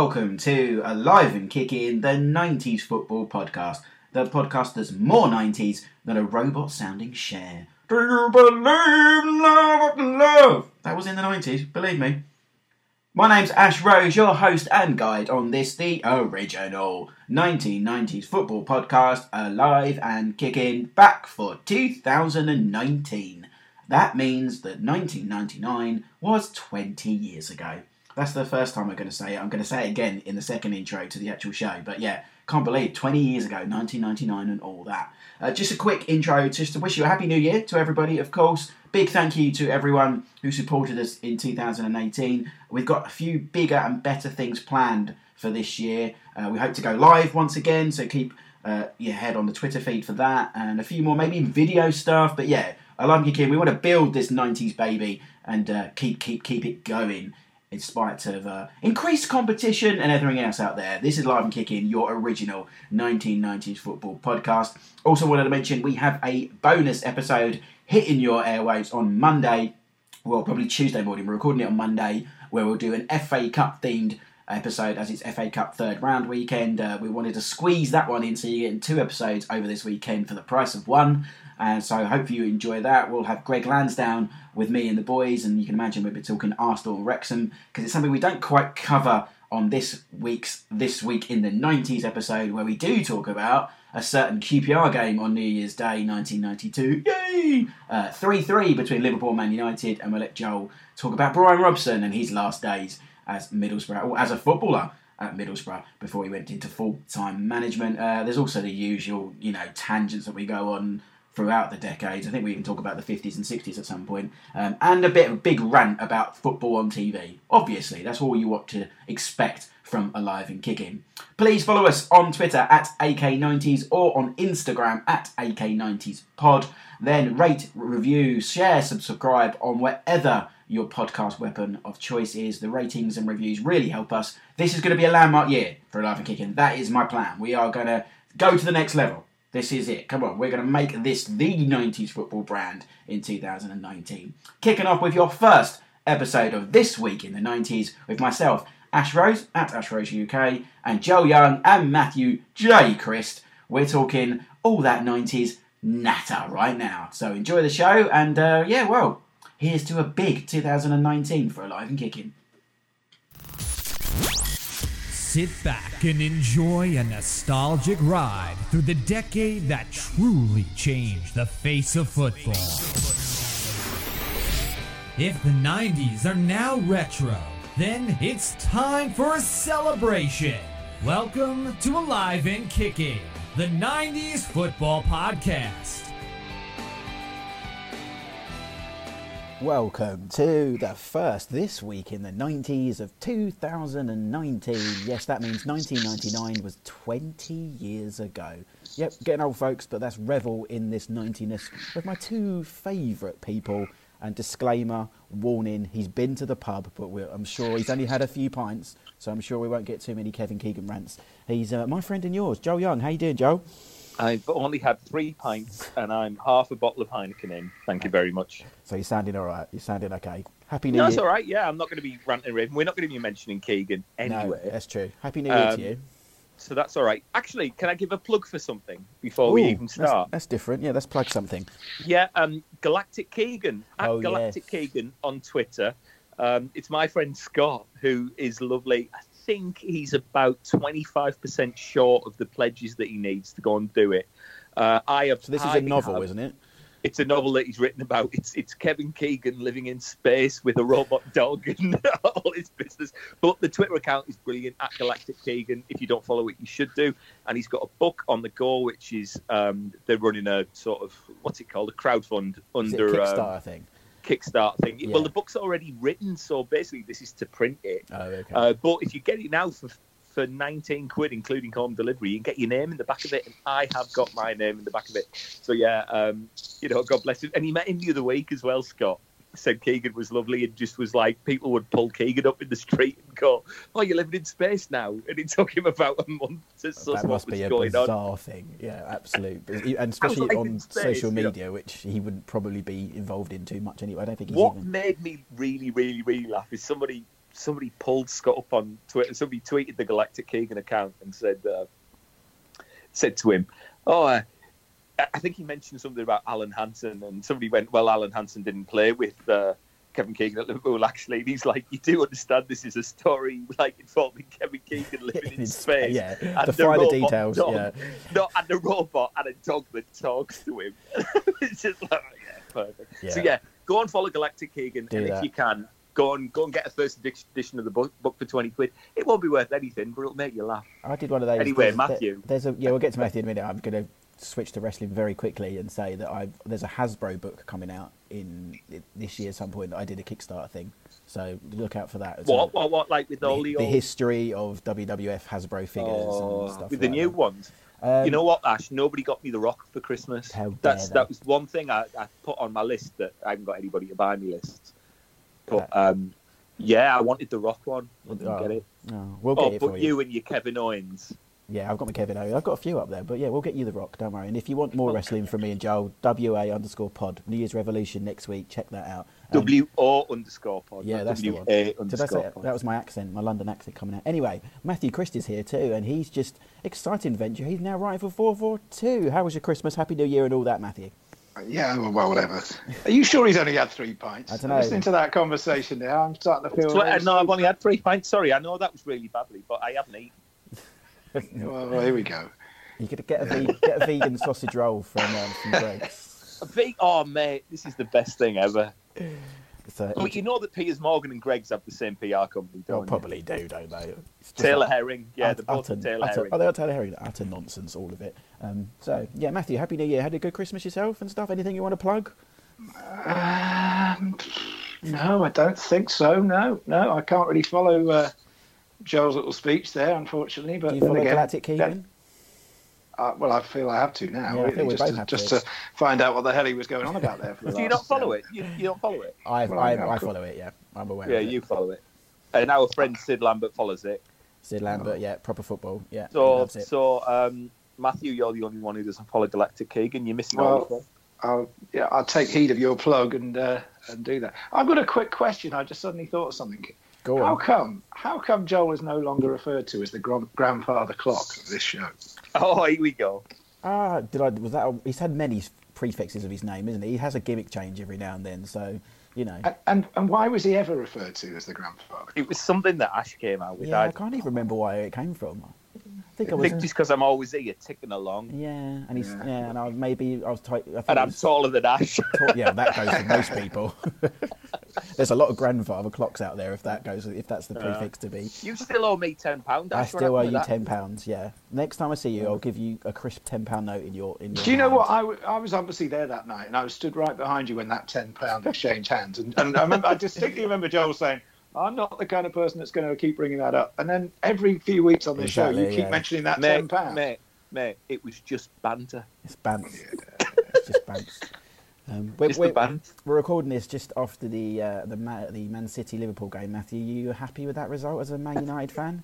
Welcome to Alive and Kicking, the 90s football podcast. The podcast that's more 90s than a robot sounding Cher. Do you believe love love? That was in the 90s, believe me. My name's Ash Rose, your host and guide on this, the original 1990s football podcast, Alive and Kicking, back for 2019. That means that 1999 was 20 years ago. That's the first time I'm going to say it. I'm going to say it again in the second intro to the actual show. But yeah, can't believe 20 years ago, 1999, and all that. Uh, just a quick intro, just to wish you a happy new year to everybody, of course. Big thank you to everyone who supported us in 2018. We've got a few bigger and better things planned for this year. Uh, we hope to go live once again, so keep uh, your head on the Twitter feed for that, and a few more maybe video stuff. But yeah, I love you, kid. We want to build this 90s baby and uh, keep keep keep it going in spite of uh, increased competition and everything else out there. This is Live and Kicking, your original 1990s football podcast. Also, wanted to mention we have a bonus episode hitting your airwaves on Monday, well, probably Tuesday morning. We're recording it on Monday, where we'll do an FA Cup themed episode as it's FA Cup third round weekend. Uh, we wanted to squeeze that one in so you're getting two episodes over this weekend for the price of one. And so I hope you enjoy that. We'll have Greg Lansdown with me and the boys, and you can imagine we'll be talking Arsenal and Wrexham because it's something we don't quite cover on this week's This Week in the 90s episode, where we do talk about a certain QPR game on New Year's Day 1992. Yay! 3 uh, 3 between Liverpool and Man United, and we'll let Joel talk about Brian Robson and his last days as Middlesbrough, or as a footballer at Middlesbrough before he went into full time management. Uh, there's also the usual, you know, tangents that we go on throughout the decades. I think we even talk about the 50s and 60s at some point. Um, and a bit of a big rant about football on TV. Obviously, that's all you want to expect from Alive and Kicking. Please follow us on Twitter at AK90s or on Instagram at AK90spod. Then rate, review, share, subscribe on wherever your podcast weapon of choice is. The ratings and reviews really help us. This is going to be a landmark year for Alive and Kicking. That is my plan. We are going to go to the next level. This is it. Come on, we're going to make this the 90s football brand in 2019. Kicking off with your first episode of This Week in the 90s with myself, Ash Rose at Ash Rose UK, and Joe Young and Matthew J. Christ. We're talking all that 90s natter right now. So enjoy the show, and uh, yeah, well, here's to a big 2019 for Alive and Kicking. Sit back and enjoy a nostalgic ride through the decade that truly changed the face of football. If the 90s are now retro, then it's time for a celebration. Welcome to Alive and Kicking, the 90s football podcast. Welcome to the first this week in the 90s of 2019. Yes, that means 1999 was 20 years ago. Yep, getting old, folks, but that's revel in this 90ness with my two favourite people. And disclaimer, warning, he's been to the pub, but I'm sure he's only had a few pints, so I'm sure we won't get too many Kevin Keegan rants. He's uh, my friend and yours, Joe Young. How you doing, Joe? I've only had three pints and I'm half a bottle of Heineken in. Thank you very much. So you're sounding all right. You're sounding okay. Happy New no, Year. That's all right. Yeah, I'm not going to be ranting raving. We're not going to be mentioning Keegan anyway. No, that's true. Happy New Year um, to you. So that's all right. Actually, can I give a plug for something before Ooh, we even start? That's, that's, different. Yeah, let's plug something. Yeah, um, Galactic Keegan at oh, Galactic yes. Keegan on Twitter. Um, it's my friend Scott who is lovely. I think he's about 25% short of the pledges that he needs to go and do it. Uh, I have. So this is a novel, have, isn't it? It's a novel that he's written about. It's it's Kevin Keegan living in space with a robot dog and all his business. But the Twitter account is brilliant at Galactic Keegan. If you don't follow it, you should do. And he's got a book on the go, which is um, they're running a sort of what's it called, a crowdfund under Kickstarter um, thing. Kickstart thing. Yeah. Well, the book's already written, so basically this is to print it. Oh, okay. Uh, but if you get it now for for 19 quid, including home delivery, you can get your name in the back of it. And I have got my name in the back of it. So, yeah, um, you know, God bless him. And he met him the other week as well, Scott. Said Keegan was lovely and just was like, people would pull Keegan up in the street and go, Oh, you're living in space now. And it took him about a month to suss that what must was be a going bizarre on. thing. Yeah, absolutely. And especially like on space, social you know. media, which he wouldn't probably be involved in too much anyway. I don't think he's What even. made me really, really, really laugh is somebody somebody pulled Scott up on Twitter. Somebody tweeted the Galactic Keegan account and said uh, said to him, "Oh, uh, I think he mentioned something about Alan Hansen." And somebody went, "Well, Alan Hansen didn't play with." Uh, Kevin Keegan at Liverpool, actually, and he's like, "You do understand this is a story like involving Kevin Keegan living in space, yeah, and the the details. dog. Yeah, no, and a robot and a dog that talks to him." it's just like, yeah, perfect. So Yeah. yeah, go and follow Galactic Keegan, Do and that. if you can, go and go and get a first edition of the book, book for twenty quid. It won't be worth anything, but it'll make you laugh. I did one of those. Anyway, there's- Matthew. There's a yeah. We'll get to Matthew in a minute. I'm going to switch to wrestling very quickly and say that I've there's a Hasbro book coming out in this year at some point. that I did a Kickstarter thing, so look out for that. What, what, what? Like with all the, the, history of WWF Hasbro figures Oh, and stuff with the new that. ones. Um, you know what, Ash? Nobody got me the Rock for Christmas. That's they. that was one thing I, I put on my list that I haven't got anybody to buy me lists. But um, yeah, I wanted the Rock one. I didn't Oh, get it. No, we'll get Oh, it for but you. you and your Kevin Owens. Yeah, I've got my Kevin Owens. I've got a few up there, but yeah, we'll get you the Rock. Don't worry. And if you want more wrestling from me and Joel, WA underscore Pod New Year's Revolution next week. Check that out. And- W O underscore pod. Yeah, not that's the W one. Did I underscore say pod. that was my accent, my London accent coming out? Anyway, Matthew Christie's here too, and he's just exciting venture. He's now writing for four four two. How was your Christmas? Happy New Year and all that, Matthew. Yeah, well, well, whatever. Are you sure he's only had three pints? I dunno. Listening to that conversation now, I'm starting to feel. So, uh, no, I've only had three pints. Sorry, I know that was really badly, but I haven't eaten. Well, well, here we go. You could get a ve- get a vegan sausage roll from um, from Greggs. A big, oh mate, this is the best thing ever. So, But you know that Piers Morgan and Greggs have the same PR company, they'll don't you? probably do, don't they? It's just Taylor like Herring, yeah, ut- they're both utter, Taylor utter, Herring. Oh, they are Taylor Herring. Utter nonsense, all of it. Um, so yeah, Matthew, Happy New Year. Had a good Christmas yourself and stuff. Anything you want to plug? Um, no, I don't think so. No, no, I can't really follow uh, Joel's little speech there, unfortunately. But Do you then follow again, Galactic Keegan? uh, well, I feel I have to now, Yeah, really, just, to, just to. to find out what the hell he was going on about there. For the Do you not follow uh, it? You, you don't follow it? I Well, I, yeah, I follow it. Yeah, I'm aware. Yeah, of it. you follow it. And our friend Sid Lambert follows it. Sid Lambert, yeah, proper football. Yeah, So, so um, Matthew, you're the only one who doesn't follow Galactic Keegan. You're missing Well, out. I'll, yeah, I'll take heed of your plug and uh, and do that. I've got a quick question. I just suddenly thought of something. Go How come? How come Joel is no longer referred to as the gran- grandfather clock of this show? Oh, here we go. Ah, did I? Was that? He's had many prefixes of his name, isn't he? He has a gimmick change every now and then, so you know. And, and and why was he ever referred to as the grandfather? It was something that Ash came out with. Yeah, I I, can't even remember where it came from. I think I I think just because I'm always here ticking along. yeah, and he's yeah, Yeah. and I maybe I was type. I think And it I'm was- taller than Ash. Tall- yeah, that goes for most people. There's a lot of grandfather clocks out there if that goes if that's the prefix to be. you still owe me ten pound. I still owe you ten pounds. Yeah. Next time I see you, I'll give you a crisp ten pound note in your in your. Do you know hand. what? I, w- I was obviously there that night, and I was stood right behind you when that ten pound exchanged hands. And, and I remember, I distinctly remember Joel saying, "I'm not the kind of person that's going to keep bringing that up." And then every few weeks on the show, Exactly, you keep yeah. mentioning that ten Mate, pound. mate, mate, it was just banter. It's bants. it's just banter. Um, we're, we're, we're recording this just after the uh, the Man, the Man City Liverpool game. Matthew, you happy with that result as a Man United fan?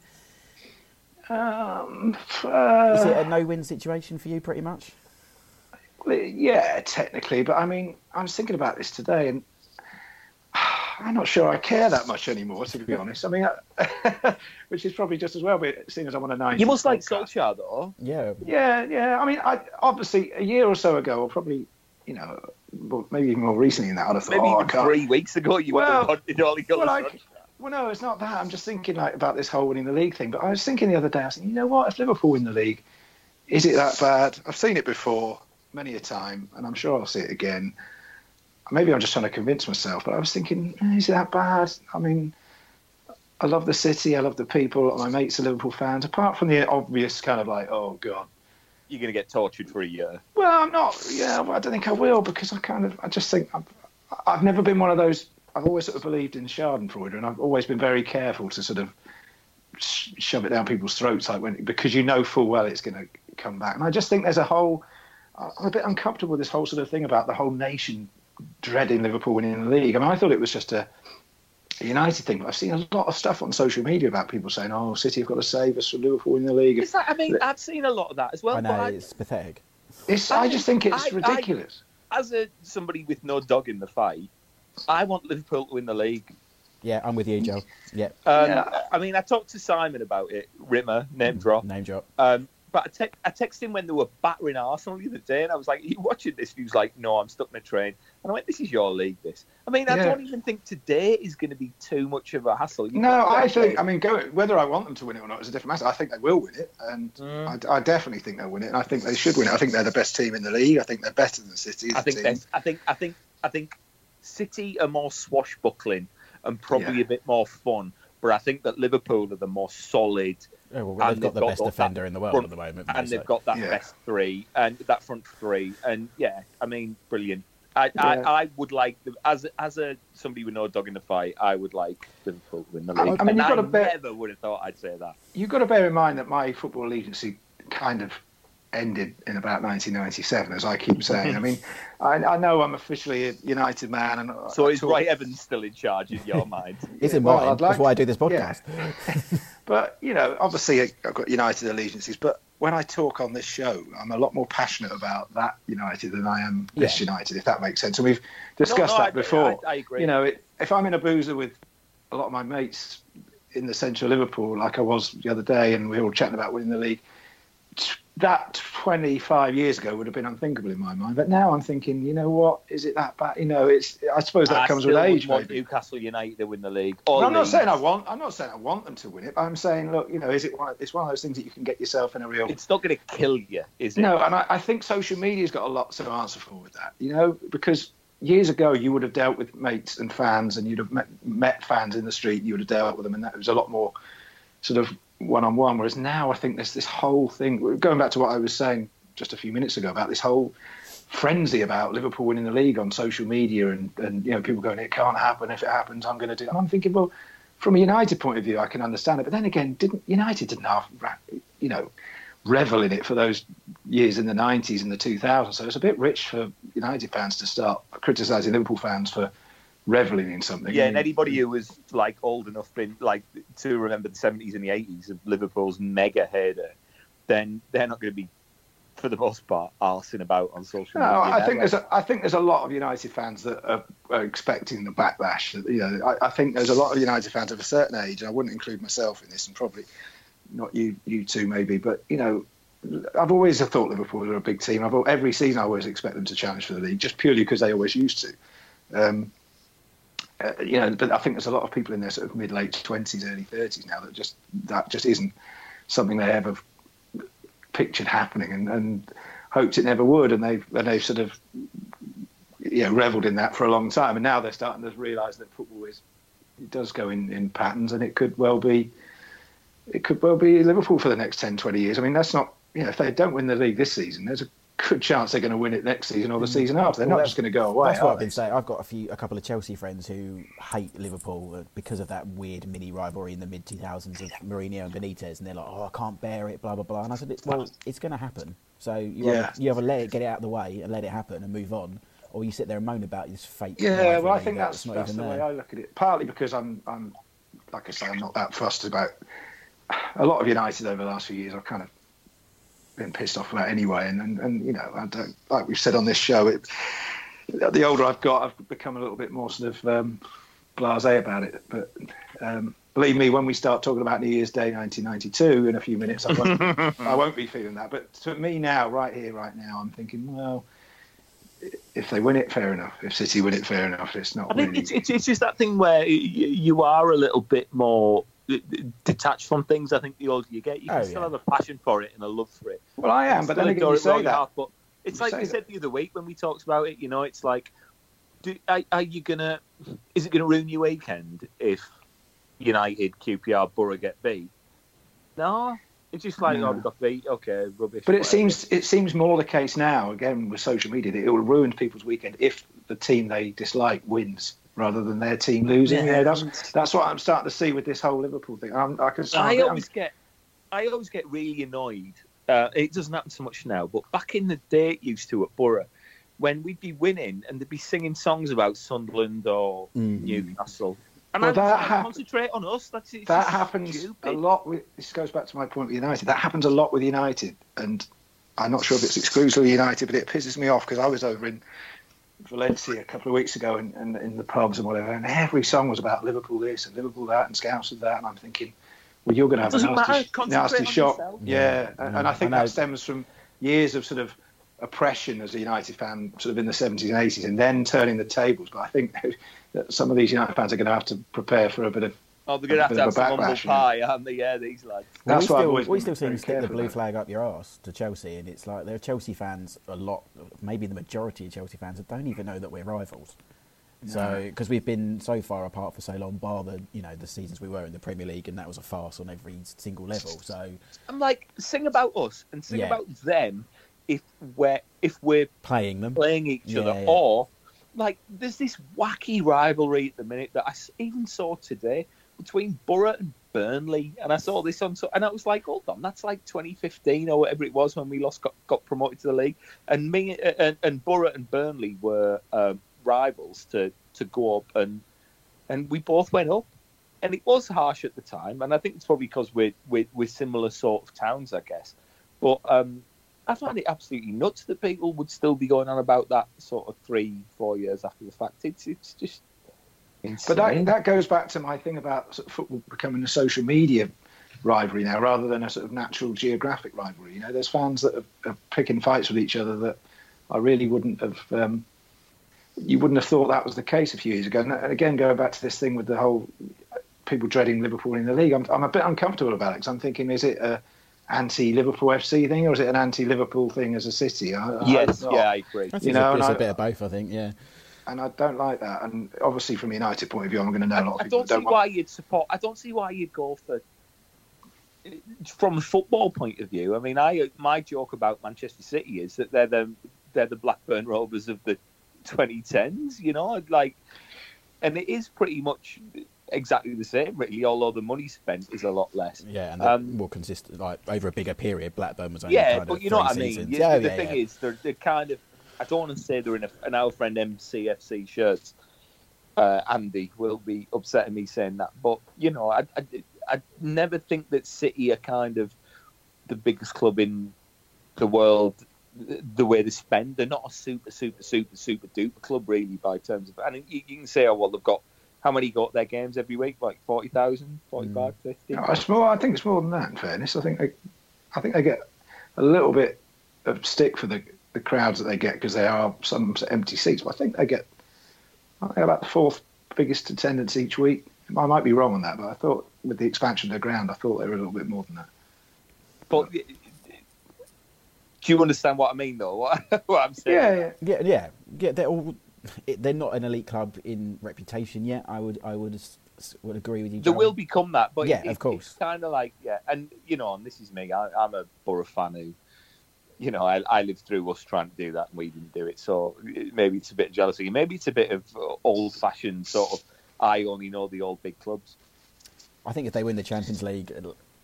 Um, Is uh, it a no-win situation for you, pretty much? yeah, technically, but I mean, I was thinking about this today, and I'm not sure I care that much anymore, to be honest. I mean, I, which is probably just as well, but seeing as I'm on a nine. You must like Solskjaer though. Yeah. Yeah, yeah. I mean, I, obviously, a year or so ago, or probably, you know, well, maybe even more recently than that, I'd have thought, Maybe oh, even three weeks ago you Well, wanted all you got well, was like- Well, no, it's not that. I'm just thinking like about this whole winning the league thing. But I was thinking the other day, I was thinking, you know what? If Liverpool win the league, is it that bad? I've seen it before many a time, and I'm sure I'll see it again. Maybe I'm just trying to convince myself, but I was thinking, eh, is it that bad? I mean, I love the city, I love the people. My mates are Liverpool fans. Apart from the obvious kind of like, oh god, You're going to get tortured for a year. Well, I'm not. Yeah, I don't think I will because I kind of. I just think I've, I've never been one of those. I've always sort of believed in Schadenfreude, and I've always been very careful to sort of sh- shove it down people's throats, like when because you know full well it's going to come back. And I just think there's a whole. I'm a bit uncomfortable with this whole sort of thing about the whole nation dreading Liverpool winning the league. I mean, I thought it was just a. a United thing, but I've seen a lot of stuff on social media about people saying, "Oh, City have got to save us from Liverpool winning the league." Is that? I mean, I've seen a lot of that as well. I but know I- it's pathetic. It's. I just think it's I- I- ridiculous. as a somebody with no dog in the fight, I want Liverpool to win the league. Yeah, I'm with you, Joe. Yeah, Um, Yeah. I mean, I talked to Simon about it. Rimmer, name drop. name drop. Um, but I, te- I texted him when they were battering Arsenal the other day, and I was like, "Are you watching this?" And he was like, "No, I'm stuck in a train." And I went, "This is your league, this." I mean, I Yeah. don't even think today is going to be too much of a hassle. You've No, I think. I mean, go, whether I want them to win it or not is a different matter. I think they will win it, and Mm. I, I definitely think they'll win it. And I think they should win it. I think they're the best team in the league. I think they're better than City. I think. I think I think I think City are more swashbuckling and probably Yeah. a bit more fun, but I think that Liverpool are the more solid Oh, well, And they've got they've the got best that defender in the world front- at the moment, and they've got that Yeah. best three and that front three, and yeah, I mean, brilliant. I, Yeah. I, I would like the, as as a somebody with no dog in the fight, I would like Liverpool to win the I- league. I mean, and you've got I to bet- never would have thought I'd say that. You've got to bear in mind that my football allegiance kind of ended in about 1997, as I keep saying. I mean, I, I know I'm officially a United man, and So I is talk- Roy Evans still in charge in your mind? It's in Well, mine. Like That's why I do this Yeah. podcast. But you know, obviously, I've got United allegiances. But when I talk on this show, I'm a lot more passionate about that United than I am this United, if that makes sense. And we've discussed No, no, that I- before. I, I agree. You know, it, if I'm in a boozer with a lot of my mates in the central Liverpool, like I was the other day, and we were all chatting about winning the league, t- that 25 years ago would have been unthinkable in my mind. But now I'm thinking, you know what? Is it that bad? You know, it's. I suppose that I comes with age, want maybe. Newcastle United to win the league. I'm not saying I want. I'm not saying I want them to win it. But I'm saying, look, you know, is it one? It's one of those things that you can get yourself in a real. It's not going to kill you, is it? No, and I, I think social media's got a lot to answer for with that. You know, because years ago you would have dealt with mates and fans, and you'd have met, met fans in the street. You would have dealt with them, and that was a lot more sort of one on one. Whereas now, I think there's this whole thing. Going back to what I was saying just a few minutes ago about this whole frenzy about Liverpool winning the league on social media, and and you know people going, it can't happen. If it happens, I'm going to do. And I'm thinking, well. From a United point of view, I can understand it, but then again, didn't United didn't have, you know, revel in it for those years in the 90s and the 2000s. So it's a bit rich for United fans to start criticising Liverpool fans for reveling in something. Yeah, and anybody who was like old enough been like to remember the seventies and the eighties of Liverpool's mega heyday, then they're not going to be, for the most part, arsing about on social No, media. I think like- there's a, I think there's a lot of United fans that are, are expecting the backlash. That, You know, I, I think there's a lot of United fans of a certain age. and I wouldn't include myself in this, and probably not you, you two maybe. But you know, I've always thought Liverpool are a big team. I've every season I always expect them to challenge for the league, just purely because they always used to. Um, uh, you know, but I think there's a lot of people in their sort of mid late twenties, early thirties now that just that just isn't something they ever pictured happening and, and hoped it never would, and they've and they've sort of you know revelled in that for a long time, and now they're starting to realise that football is it does go in, in patterns, and it could well be it could well be Liverpool for the next 10, 20 years. I mean, that's not you know if they don't win the league this season, there's a good chance they're going to win it next season or the season after. They're Well, not just going to go away. That's what I've been saying. I've got a few, a couple of Chelsea friends who hate Liverpool uh, because of that weird mini rivalry in the mid 2000s of Mourinho and Benitez, and they're like, "Oh, I can't bear it," blah blah blah. And I said, "It's- "Well, it's going to happen. So you Yeah. either, you either let it get it out of the way and let it happen and move on, or you sit there and moan about this fake." Yeah, well, I think that that's, that's even the way. I look at it. Partly because I'm, I'm, like I say, I'm not that fussed about a lot of United over the last few years. I've kind of been pissed off about anyway, and, and, and you know, I don't like we've said on this show. It, the older I've got, I've become a little bit more sort of um, blasé about it. But um, believe me, when we start talking about New Year's Day 1992 in a few minutes, I won't, I won't be feeling that. But to me now, right here, right now, I'm thinking, well if they win it, fair enough. If City win it, fair enough. It's not I think really. it's, it's it's just that thing where you are a little bit more detached from things. I think the older you get, you can Oh, still yeah. have a passion for it and a love for it. well, I am, but then again, you say that. heart, but it's You like say we that. said the other week when we talked about it. You know, it's like, do, are, are you gonna? Is it gonna ruin your weekend if United, QPR, Borough get beat? No, it's just like oh, No. oh, we got beat. Okay, rubbish. But it whatever. seems it seems more the case now, again with social media, that it will ruin people's weekend if the team they dislike wins rather than their team losing. Yeah. Yeah, that's that's what I'm starting to see with this whole Liverpool thing. I'm, I can. I I'm- always get, I always get really annoyed. Uh, it doesn't happen so much now, but back in the day, it used to at Borough, when we'd be winning and they'd be singing songs about Sunderland or Mm. Newcastle, and Well, I'd, that I'd hap- concentrate on us. That's it's that happens stupid. a lot with. This goes back to my point with United. That happens a lot with United, and I'm not sure if it's exclusively United, but it pisses me off because I was over in Valencia a couple of weeks ago and, and in the pubs and whatever, and every song was about Liverpool this and Liverpool that and Scouts of that, and I'm thinking, well, you're going to have a nasty, matter, nasty shot. yourself. Yeah, and, and I think I know. that stems from years of sort of oppression as a United fan, sort of in the 70s and 80s, and then turning the tables. But I think that some of these United fans are going to have to prepare for a bit of. Oh, they're going to have to have some humble pie, aren't they? Yeah, these lads. That's we why I've still, we still see very them stick the blue that. flag up your arse to Chelsea, and it's like there are Chelsea fans a lot, maybe the majority of Chelsea fans that don't even know that we're rivals. So because we've been so far apart for so long, bar the you know the seasons we were in the Premier League, and that was a farce on every single level. So I'm like, sing about us and sing Yeah. about them if we're if we're playing them, playing each Yeah, other, yeah. or like there's this wacky rivalry at the minute that I even saw today between Borough and Burnley, and I saw this on, and I was like, hold on, that's like 2015 or whatever it was when we lost got, got promoted to the league, and me uh, and, and Borough and Burnley were um, rivals to to go up, and and we both went up. And it was harsh at the time, and I think it's probably because we're, we're, we're similar sort of towns, I guess. But um, I find it absolutely nuts that people would still be going on about that sort of three, four years after the fact. It's it's just insane. But that, that goes back to my thing about sort of football becoming a social media rivalry now, rather than a sort of natural geographic rivalry. You know, there's fans that are, are picking fights with each other that I really wouldn't have. Um, you wouldn't have thought that was the case a few years ago. And again, going back to this thing with the whole people dreading Liverpool in the league, I'm, I'm a bit uncomfortable about it because I'm thinking, is it a anti-Liverpool FC thing or is it an anti-Liverpool thing as a city? I, I yes, hope not. yeah, I agree. I think You it's, know, a, it's a I- bit of both. I think, yeah. And I don't like that. And obviously, from a United point of view, I'm going to know a lot of I people don't see don't want why you'd support. I don't see why you'd go for. From a football point of view, I mean, I my joke about Manchester City is that they're the they're the Blackburn Rovers of the 2010s. You know, like, and it is pretty much exactly the same, really. Although the money spent is a lot less. Yeah, and Um, more consistent, like over a bigger period. Blackburn was only Yeah, kind but of you know what I mean. Yeah, the yeah, thing yeah. is, they're, they're kind of. I don't want to say they're in a, an our friend MCFC shirts. Uh, Andy will be upsetting me saying that, but you know, I, I, I never think that City are kind of the biggest club in the world. The the way they spend, they're not a super, super, super, super duper club, really, by terms of. And you, you can say, oh well, they've got how many got their games every week? Like 40,000, 45, 50? No, it's more. I think it's more than that. In fairness, I think they, I think they get a little bit of stick for the, the crowds that they get because they are some empty seats. But I think they get, I think about the fourth biggest attendance each week. I might be wrong on that, but I thought with the expansion of the ground, I thought they were a little bit more than that. But do you understand what I mean, though? What, what I'm saying? Yeah, yeah. Yeah, yeah, yeah. They're all. They're not an elite club in reputation yet. I would, I would, s- s- would agree with you. There Joel. will become that, but Yeah, it- of course. it's kind of like yeah, and you know, and this is me. I, I'm a Borough fan who, you know, I, I lived through us trying to do that and we didn't do it. So maybe it's a bit of jealousy. Maybe it's a bit of old-fashioned sort of. I only know the old big clubs. I think if they win the Champions League,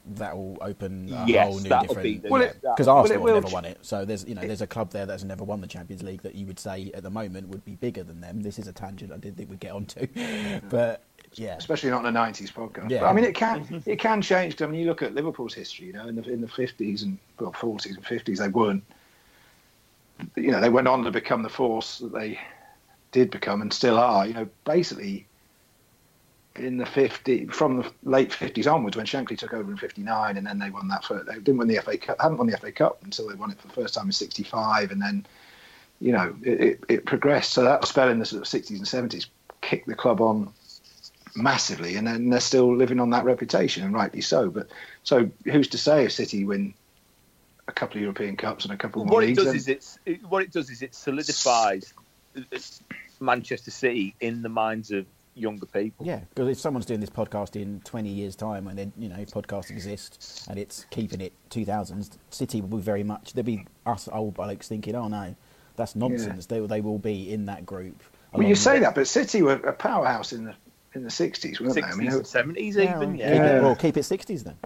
that will open a Yes, whole new that'll different. be the- Well, it- because well, Arsenal never ch- won it, so there's you know there's a club there that's never won the Champions League that you would say at the moment would be bigger than them. This is a tangent I didn't think we'd get onto, but yeah, especially not in a '90s podcast. Yeah. But, I mean, it can mm-hmm. it can change. I mean, you look at Liverpool's history. You know, in the in the '50s and well, '40s and '50s, they weren't. You know, they went on to become the force that they did become and still are. You know, basically in the 50 from the late 50s onwards when Shankly took over in 59 and then they won that first, they didn't win the FA Cup hadn't won the FA Cup until they won it for the first time in 65 and then you know it, it, it progressed so that spell in the sort of 60s and 70s kicked the club on massively and then they're still living on that reputation and rightly so but so who's to say if City win a couple of European Cups and a couple more what it does then- is it's it, what it does is it solidifies Manchester City in the minds of younger people. yeah. Because if someone's doing this podcast in 20 years' time, and then you know podcasts exist and it's keeping it 2000s, City will be very much. There'll be us old blokes thinking, oh no, that's nonsense. They they will be in that group. well along you say that but City were a powerhouse in the in the 60s weren't they I Sixties mean, and seventies, Yeah, even keep yeah. it- well, keep it 60s then.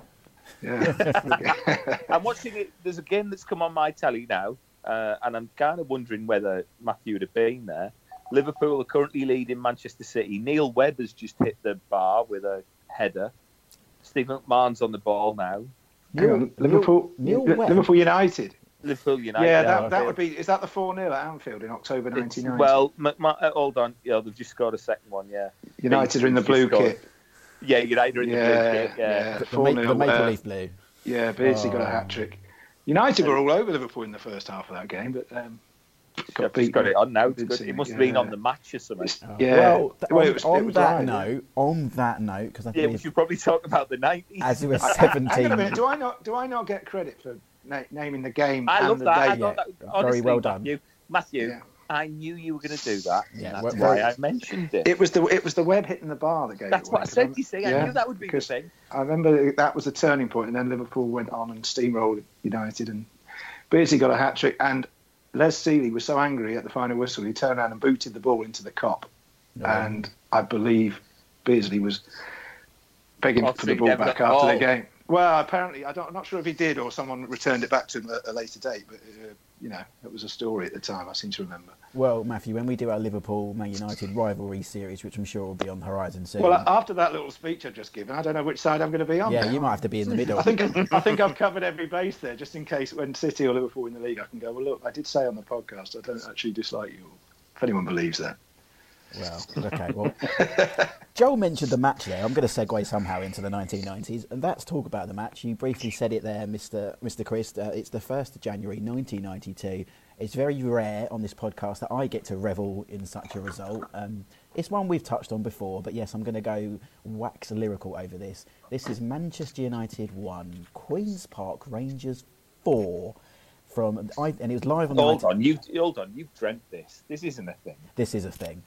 yeah. I'm watching it. There's a game that's come on my telly now, uh, and I'm kind of wondering whether Matthew would have been there. Liverpool are currently leading Manchester City. Neil Webb has just hit the bar with a header. Steve McMahon's on the ball now. Hang on, Liverpool, Neil Li- Webb? Liverpool United. Liverpool United. Yeah, at that, that would be. Is that the 4 0 at Anfield in October It's- 1990? Well, my, my, uh, hold on. Yeah, they've just scored a second one. Yeah. United are in the blue scored. kit. Yeah, United are in the blue kit. Yeah. yeah. The, 4 ma- 0. the Maple Leaf Blue. Yeah, Beardsley got a Oh. hat trick. United were all over Liverpool in the first half of that game, but um, Got, beaten. got it on now. It's Did good. see, It must have been yeah. on the match or something. Oh. yeah. Well, th- Well, on, it was- on that live, note, on that note, because I Yeah, we should probably talk about the 90s. as we were I- I- Hang on a seventeen, minute. Do I not? Do I not get credit for na- naming the game I and love the that. I date? thought Yeah, that very well done. Matthew, Matthew Yeah. I knew you were going to do that. Yeah, that's well- why I mentioned it. It was the it was the Webb hitting the bar that gave that's it what away, I 'cause said. I'm- You see, I yeah, knew that would be the thing. I remember that was a turning point, and then Liverpool went on and steamrolled United, and Beardsley got a hat trick, and Les Sealey was so angry at the final whistle, he turned around and booted the ball into the Kop, Yeah. and I believe Beardsley was begging Oh, for the ball back after oh. the game. Well, apparently, I don't, I'm not sure if he did or someone returned it back to him at a later date, but uh, you know, it was a story at the time. I seem to remember. well, Matthew, when we do our Liverpool Man United rivalry series, which I'm sure will be on the horizon soon. Well, after that little speech I've just given, I don't know which side I'm going to be on. yeah, now. you might have to be in the middle. I think I think I've covered every base there, just in case when City or Liverpool win the league, I can go. Well, look, I did say on the podcast I don't actually dislike you. If anyone believes that, Well, okay. Well, Joel mentioned the match there. I'm going to segue somehow into the 1990s, and that's talk about the match. You briefly said it there, Mr. Mr. Chris. Uh, it's the 1st of January 1992. It's very rare on this podcast that I get to revel in such a result. Um, it's one we've touched on before, but yes, I'm going to go wax lyrical over this. This is Manchester United 1, Queen's Park Rangers 4. From I, and it was live on the Hold 19- on, you hold on. You've dreamt this. This isn't a thing. this is a thing.